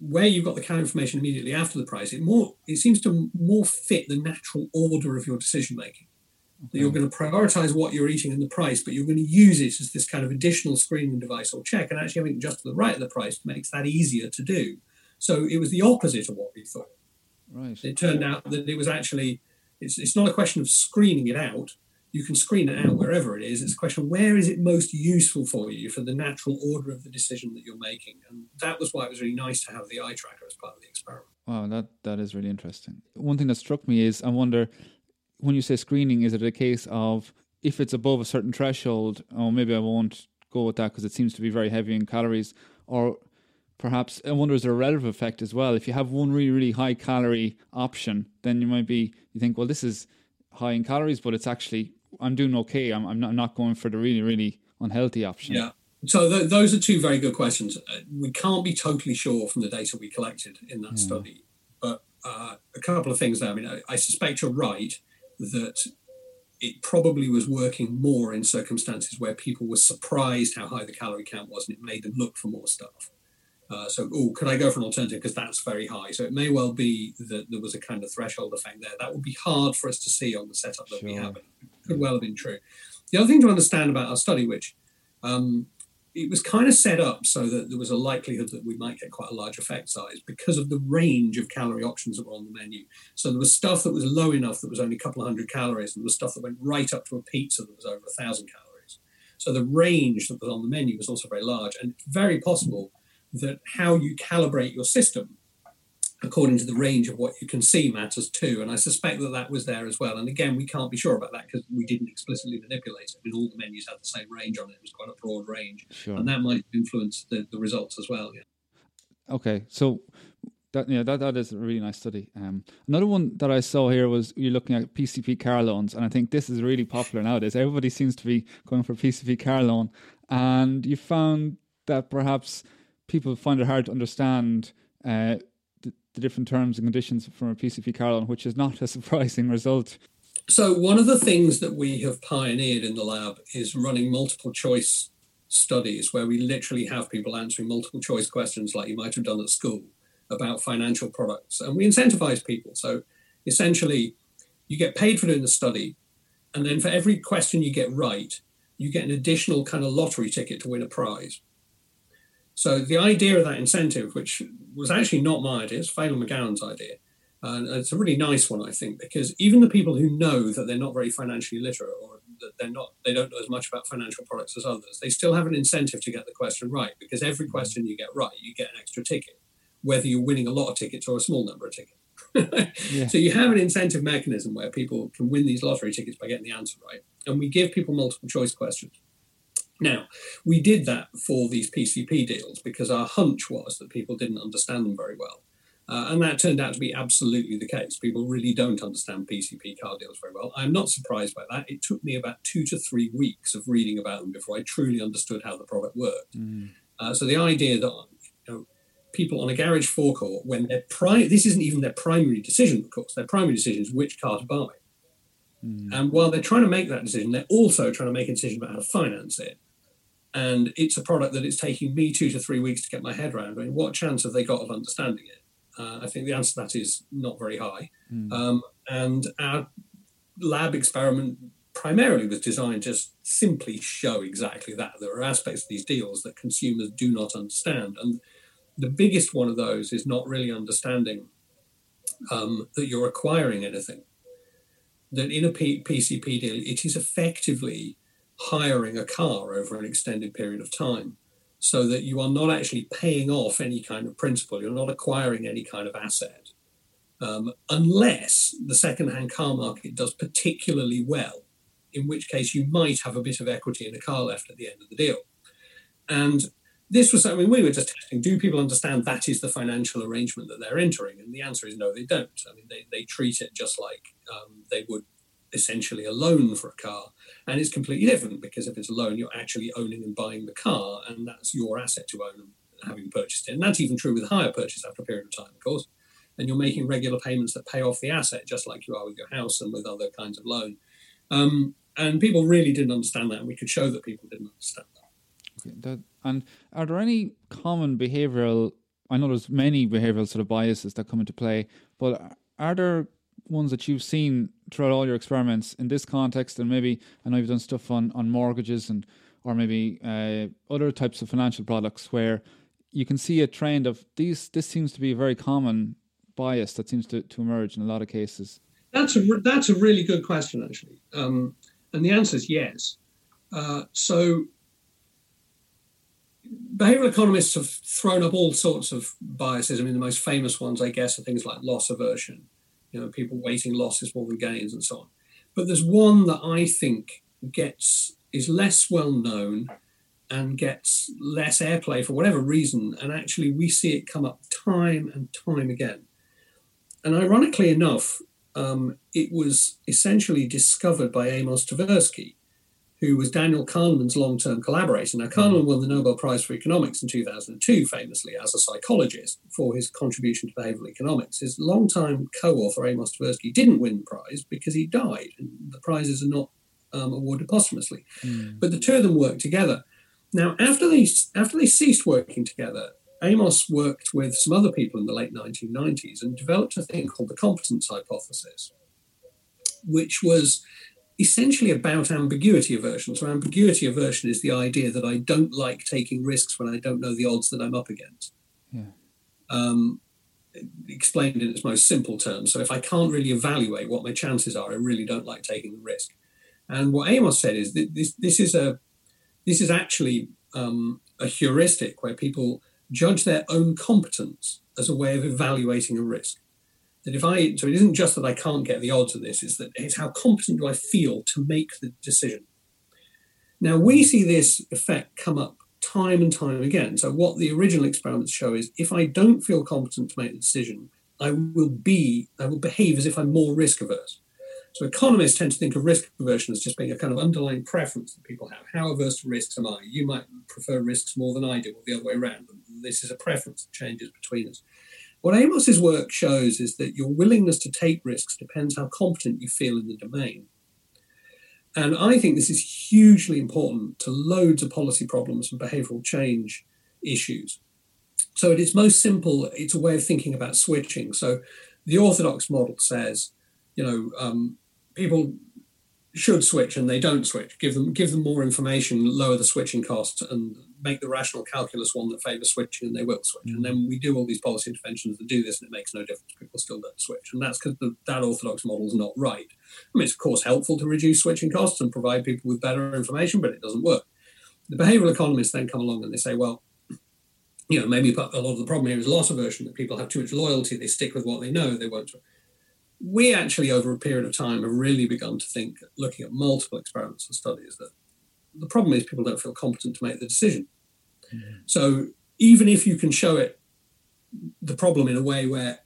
where you've got the calorie information immediately after the price, it more it seems to more fit the natural order of your decision making. Okay. You're going to prioritize what you're eating and the price, but you're going to use it as this kind of additional screening device or check. And actually having it just to the right of the price makes that easier to do. So it was the opposite of what we thought. Right. It turned out that it was actually, it's, it's not a question of screening it out. You can screen it out wherever it is. It's a question of where is it most useful for you for the natural order of the decision that you're making. And that was why it was really nice to have the eye tracker as part of the experiment. Wow, that, that is really interesting. One thing that struck me is I wonder when you say screening, is it a case of if it's above a certain threshold, oh, maybe I won't go with that because it seems to be very heavy in calories? Or perhaps I wonder is there a relative effect as well? If you have one really really high calorie option, then you might be you think, well, this is high in calories, but it's actually I'm doing okay. I'm I'm not, not going for the really really unhealthy option. Yeah. So th- those are two very good questions. Uh, we can't be totally sure from the data we collected in that yeah. study, but uh, a couple of things there. I mean, I, I suspect you're right that it probably was working more in circumstances where people were surprised how high the calorie count was and it made them look for more stuff. Uh, so, oh, could I go for an alternative because that's very high? So it may well be that there was a kind of threshold effect there. That would be hard for us to see on the setup that sure. we have. It could well have been true. The other thing to understand about our study, which um, it was kind of set up so that there was a likelihood that we might get quite a large effect size because of the range of calorie options that were on the menu. So there was stuff that was low enough that was only a couple of hundred calories, and there was stuff that went right up to a pizza that was over a thousand calories. So the range that was on the menu was also very large, and very possible that how you calibrate your system according to the range of what you can see matters too. And I suspect that that was there as well. And again, we can't be sure about that because we didn't explicitly manipulate it. I mean, all the menus had the same range on it. It was quite a broad range. Sure. And that might influence the, the results as well. Yeah. Okay. So that yeah, that, that is a really nice study. Um, another one that I saw here was you're looking at PCP car loans, and I think this is really popular nowadays. Everybody seems to be going for PCP car loan, and you found that perhaps people find it hard to understand uh, the different terms and conditions from a PCP car loan, which is not a surprising result. So, one of the things that we have pioneered in the lab is running multiple choice studies where we literally have people answering multiple choice questions like you might have done at school about financial products. And we incentivize people. So, essentially, you get paid for doing the study. And then for every question you get right, you get an additional kind of lottery ticket to win a prize. So the idea of that incentive, which was actually not my idea, it's Féidhlim McGowan's idea. And it's a really nice one, I think, because even the people who know that they're not very financially literate or that they're not, they don't know as much about financial products as others, they still have an incentive to get the question right because every mm-hmm. question you get right, you get an extra ticket, whether you're winning a lot of tickets or a small number of tickets. yeah. So you have an incentive mechanism where people can win these lottery tickets by getting the answer right. And we give people multiple choice questions. Now, we did that for these PCP deals because our hunch was that people didn't understand them very well. Uh, and that turned out to be absolutely the case. People really don't understand PCP car deals very well. I'm not surprised by that. It took me about two to three weeks of reading about them before I truly understood how the product worked. Mm. Uh, so the idea that you know, people on a garage forecourt, when their pri- this isn't even their primary decision, of course, their primary decision is which car to buy. Mm. And while they're trying to make that decision, they're also trying to make a decision about how to finance it and it's a product that it's taking me two to three weeks to get my head around. I mean, what chance have they got of understanding it? Uh, I think the answer to that is not very high. Mm. Um, and our lab experiment primarily was designed to just simply show exactly that. There are aspects of these deals that consumers do not understand. And the biggest one of those is not really understanding um, that you're acquiring anything. That in a P- PCP deal, it is effectively hiring a car over an extended period of time so that you are not actually paying off any kind of principal, you're not acquiring any kind of asset, um, unless the second-hand car market does particularly well, in which case you might have a bit of equity in a car left at the end of the deal. And this was, I mean, we were just testing, do people understand that is the financial arrangement that they're entering? And the answer is no, they don't. I mean, they, they treat it just like um, they would essentially a loan for a car. And it's completely different because if it's a loan, you're actually owning and buying the car, and that's your asset to own and having purchased it. And that's even true with hire purchase after a period of time, of course. And you're making regular payments that pay off the asset, just like you are with your house and with other kinds of loan. Um, and people really didn't understand that, and we could show that people didn't understand that. Okay, that and are there any common behavioural? I know there's many behavioural sort of biases that come into play, but are there ones that you've seen throughout all your experiments in this context, and maybe I know you've done stuff on on mortgages and or maybe uh, other types of financial products where you can see a trend of these. This seems to be a very common bias that seems to, to emerge in a lot of cases. That's a that's a really good question actually, um, and the answer is yes. Uh, so behavioral economists have thrown up all sorts of biases. I mean, the most famous ones, I guess, are things like loss aversion, you know, people weighting losses more than gains and so on. But there's one that I think gets is less well known and gets less airplay for whatever reason, and actually we see it come up time and time again. And ironically enough, um, it was essentially discovered by Amos Tversky, who was Daniel Kahneman's long term collaborator. Now, Kahneman won the Nobel Prize for Economics in 2002, famously as a psychologist, for his contribution to behavioral economics. His longtime co author, Amos Tversky, didn't win the prize because he died. And the prizes are not um, awarded posthumously. Mm. But the two of them worked together. Now, after they, after they ceased working together, Amos worked with some other people in the late 1990s and developed a thing called the competence hypothesis, which was essentially about ambiguity aversion. So, ambiguity aversion is the idea that I don't like taking risks when I don't know the odds that I'm up against. Yeah. Um, explained in its most simple terms. So, if I can't really evaluate what my chances are, I really don't like taking the risk. And what Amos said is that this this is a this is actually um, a heuristic where people judge their own competence as a way of evaluating a risk. That if I so it isn't just that I can't get the odds of this, it's that it's how competent do I feel to make the decision. Now we see this effect come up time and time again. So what the original experiments show is if I don't feel competent to make the decision, I will be I will behave as if I'm more risk averse. So economists tend to think of risk aversion as just being a kind of underlying preference that people have. How averse to risks am I? You might prefer risks more than I do, or the other way around. This is a preference that changes between us. What Amos's work shows is that your willingness to take risks depends how competent you feel in the domain. And I think this is hugely important to loads of policy problems and behavioral change issues. So, at its most simple, it's a way of thinking about switching. So, the orthodox model says, you know, um, people should switch and they don't switch. Give them give them more information, lower the switching costs, and make the rational calculus one that favours switching, and they will switch. And mm. then we do all these policy interventions that do this, and it makes no difference. People still don't switch, and that's because that orthodox model is not right. I mean, it's of course helpful to reduce switching costs and provide people with better information, but it doesn't work. The behavioural economists then come along and they say, well, you know, maybe a lot of the problem here is loss aversion that people have too much loyalty, they stick with what they know, they won't we actually, over a period of time, have really begun to think, looking at multiple experiments and studies, that the problem is people don't feel competent to make the decision. Mm-hmm. So even if you can show it the problem in a way where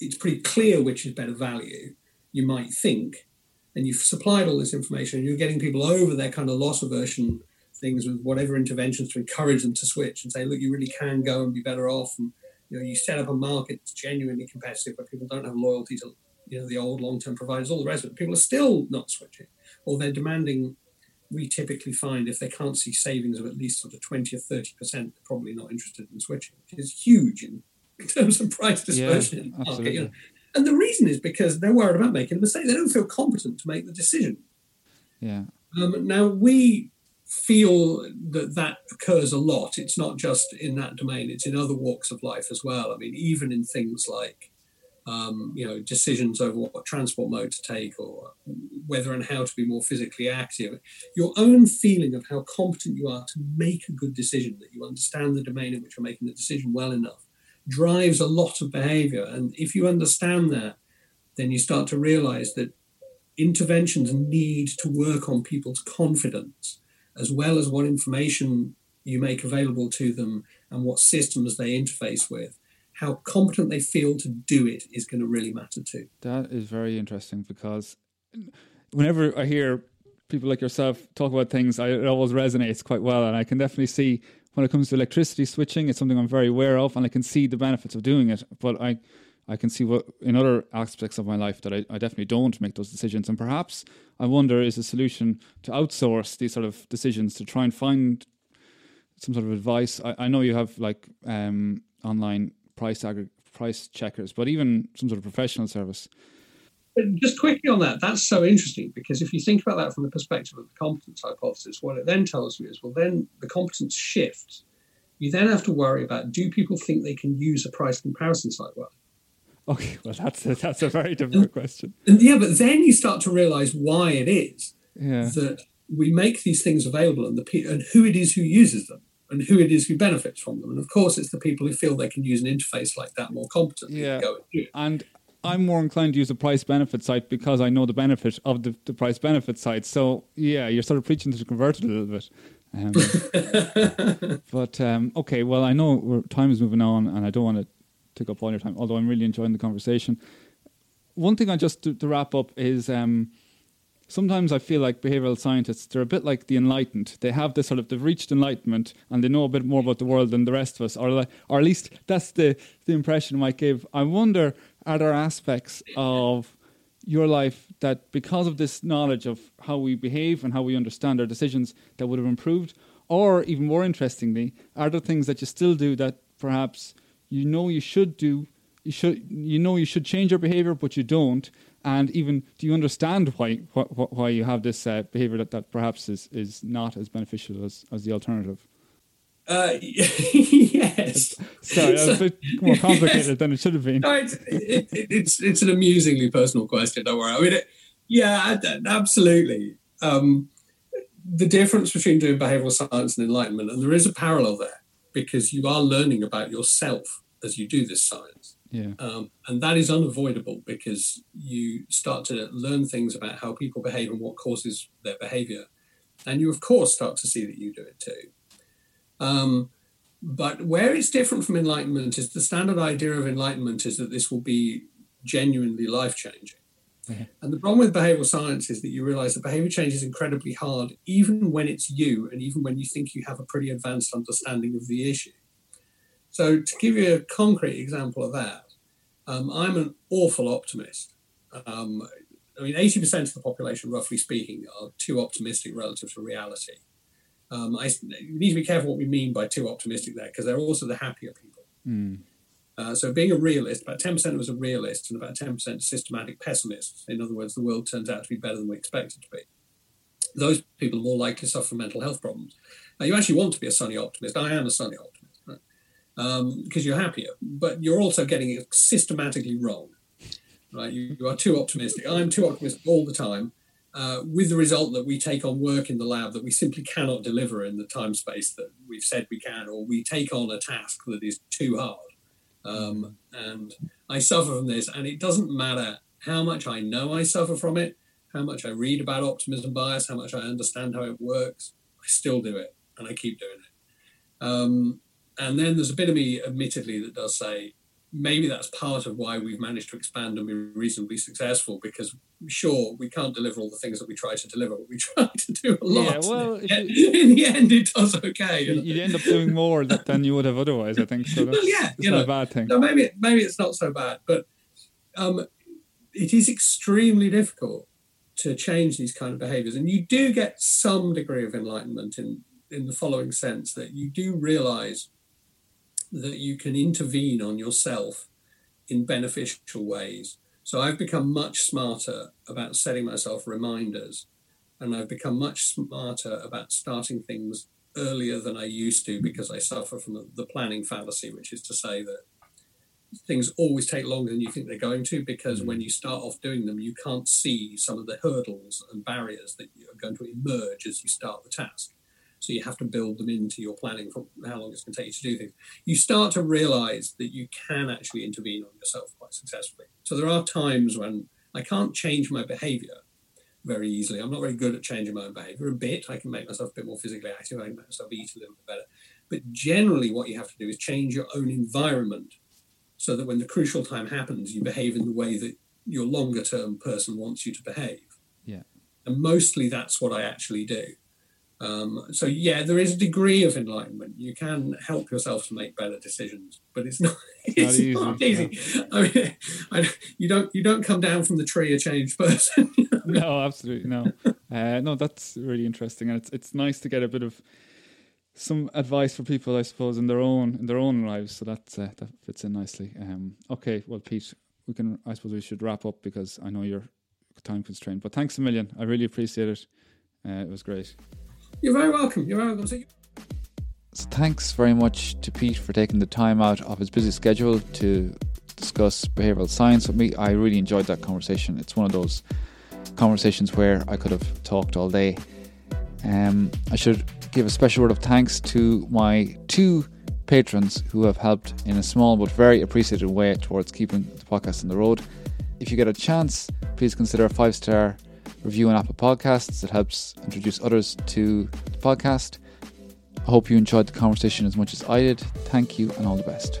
it's pretty clear which is better value, you might think, and you've supplied all this information, and you're getting people over their kind of loss aversion things with whatever interventions to encourage them to switch and say, look, you really can go and be better off. And you know, you set up a market that's genuinely competitive, but people don't have loyalty to you know the old long-term providers, all the rest of it. People are still not switching, or they're demanding. We typically find if they can't see savings of at least sort of twenty or thirty percent, they're probably not interested in switching, which is huge in, terms of price dispersion yeah, in the market. You know? And the reason is because they're worried about making a mistake. They don't feel competent to make the decision. Yeah. Um, now we feel that that occurs a lot. It's not just in that domain; it's in other walks of life as well. I mean, even in things like um, you know, decisions over what transport mode to take or whether and how to be more physically active. Your own feeling of how competent you are to make a good decision, that you understand the domain in which you're making the decision well enough, drives a lot of behavior. And if you understand that, then you start to realize that interventions need to work on people's confidence as well as what information you make available to them and what systems they interface with how competent they feel to do it is going to really matter too. That is very interesting because whenever I hear people like yourself talk about things, I, it always resonates quite well. And I can definitely see when it comes to electricity switching, it's something I'm very aware of, and I can see the benefits of doing it. But I, I can see what in other aspects of my life that I, I definitely don't make those decisions. And perhaps I wonder is a solution to outsource these sort of decisions to try and find some sort of advice. I, I know you have like um, online price aggr- price checkers, but even some sort of professional service. Uh, just quickly on that, that's so interesting because if you think about that from the perspective of the competence hypothesis, what it then tells you is well, then the competence shifts. You then have to worry about do people think they can use a price comparison site well? Okay, well, that's a, that's a very difficult and, question. Yeah, but then you start to realize why it is yeah. that we make these things available and the and who it is who uses them and who it is who benefits from them. And of course, it's the people who feel they can use an interface like that more competently. Yeah. And, and I'm more inclined to use a price benefit site because I know the benefit of the, the price benefit site. So yeah, you're sort of preaching to the converted a little bit. Um, but um, okay, well, I know time is moving on, and I don't want to take up all your time. Although I'm really enjoying the conversation. One thing I just to, to wrap up is um, sometimes I feel like behavioral scientists, they're a bit like the enlightened. They have this sort of, they've reached enlightenment and they know a bit more about the world than the rest of us, or, like, or at least that's the, the impression I give. I wonder, are there aspects of your life that because of this knowledge of how we behave and how we understand our decisions that would have improved? Or even more interestingly, are there things that you still do that perhaps you know you should do you should you know you should change your behavior, but you don't. And even do you understand why why, why you have this uh, behavior that, that perhaps is, is not as beneficial as, as the alternative? Uh, yes. Sorry, that's a bit more complicated yes. than it should have been. No, it's, it, it, it's it's an amusingly personal question. Don't worry. I mean, it, yeah, absolutely. Um, the difference between doing behavioral science and enlightenment, and there is a parallel there because you are learning about yourself as you do this science. Yeah. Um, and that is unavoidable because you start to learn things about how people behave and what causes their behavior. And you, of course, start to see that you do it too. Um, but where it's different from enlightenment is the standard idea of enlightenment is that this will be genuinely life changing. And the problem with behavioral science is that you realize that behavior change is incredibly hard, even when it's you, and even when you think you have a pretty advanced understanding of the issue. So, to give you a concrete example of that, um, I'm an awful optimist. Um, I mean, 80% of the population, roughly speaking, are too optimistic relative to reality. Um, I we need to be careful what we mean by too optimistic there, because they're also the happier people. Mm. Uh, so being a realist, about 10% was a realist and about 10% systematic pessimists. In other words, the world turns out to be better than we expect it to be. Those people are more likely to suffer from mental health problems. Now, you actually want to be a sunny optimist. I am a sunny optimist, right? um, because you're happier, but you're also getting it systematically wrong. Right? You, you are too optimistic. I'm too optimistic all the time. Uh, with the result that we take on work in the lab that we simply cannot deliver in the time space that we've said we can, or we take on a task that is too hard. Um, and I suffer from this, and it doesn't matter how much I know I suffer from it, how much I read about optimism bias, how much I understand how it works. I still do it, and I keep doing it. Um, and then there's a bit of me, admittedly, that does say, maybe that's part of why we've managed to expand and be reasonably successful because sure we can't deliver all the things that we try to deliver but we try to do a lot. yeah, well you, in the end it does okay. You, you, end up doing more than you would have otherwise i think so well, yeah you know, a bad thing. no, maybe maybe it's not so bad but um, it is extremely difficult to change these kind of behaviors and you do get some degree of enlightenment in in the following sense that you do realize that you can intervene on yourself in beneficial ways. So I've become much smarter about setting myself reminders, and I've become much smarter about starting things earlier than I used to because I suffer from the planning fallacy, which is to say that things always take longer than you think they're going to because when mm. you start off doing them, you can't see some of the hurdles and barriers that are going to emerge as you start the task. So you have to build them into your planning for how long it's going to take you to do things. You start to realize that you can actually intervene on yourself quite successfully. So there are times when I can't change my behavior very easily. I'm not very good at changing my own behavior. A bit, I can make myself a bit more physically active. I can make myself eat a little bit better. But generally, what you have to do is change your own environment so that when the crucial time happens, you behave in the way that your longer term person wants you to behave. Yeah. And mostly that's what I actually do. Um, so yeah, there is a degree of enlightenment. You can help yourself to make better decisions, but it's not. It's, it's not easy. easy. I mean, I, you don't you don't come down from the tree a changed person. no, absolutely no. Uh, no, that's really interesting, and it's it's nice to get a bit of some advice for people, I suppose, in their own in their own lives. So that uh, that fits in nicely. Um, okay, well, Pete, we can. I suppose we should wrap up because I know you're time constrained. But thanks a million. I really appreciate it. Uh, it was great. You're very welcome. You're very welcome. So, you- so thanks very much to Pete for taking the time out of his busy schedule to discuss behavioral science with me. I really enjoyed that conversation. It's one of those conversations where I could have talked all day. Um, I should give a special word of thanks to my two patrons who have helped in a small but very appreciated way towards keeping the podcast on the road. If you get a chance, please consider a five star review on Apple Podcasts. It helps introduce others to the podcast. I hope you enjoyed the conversation as much as I did. Thank you and all the best.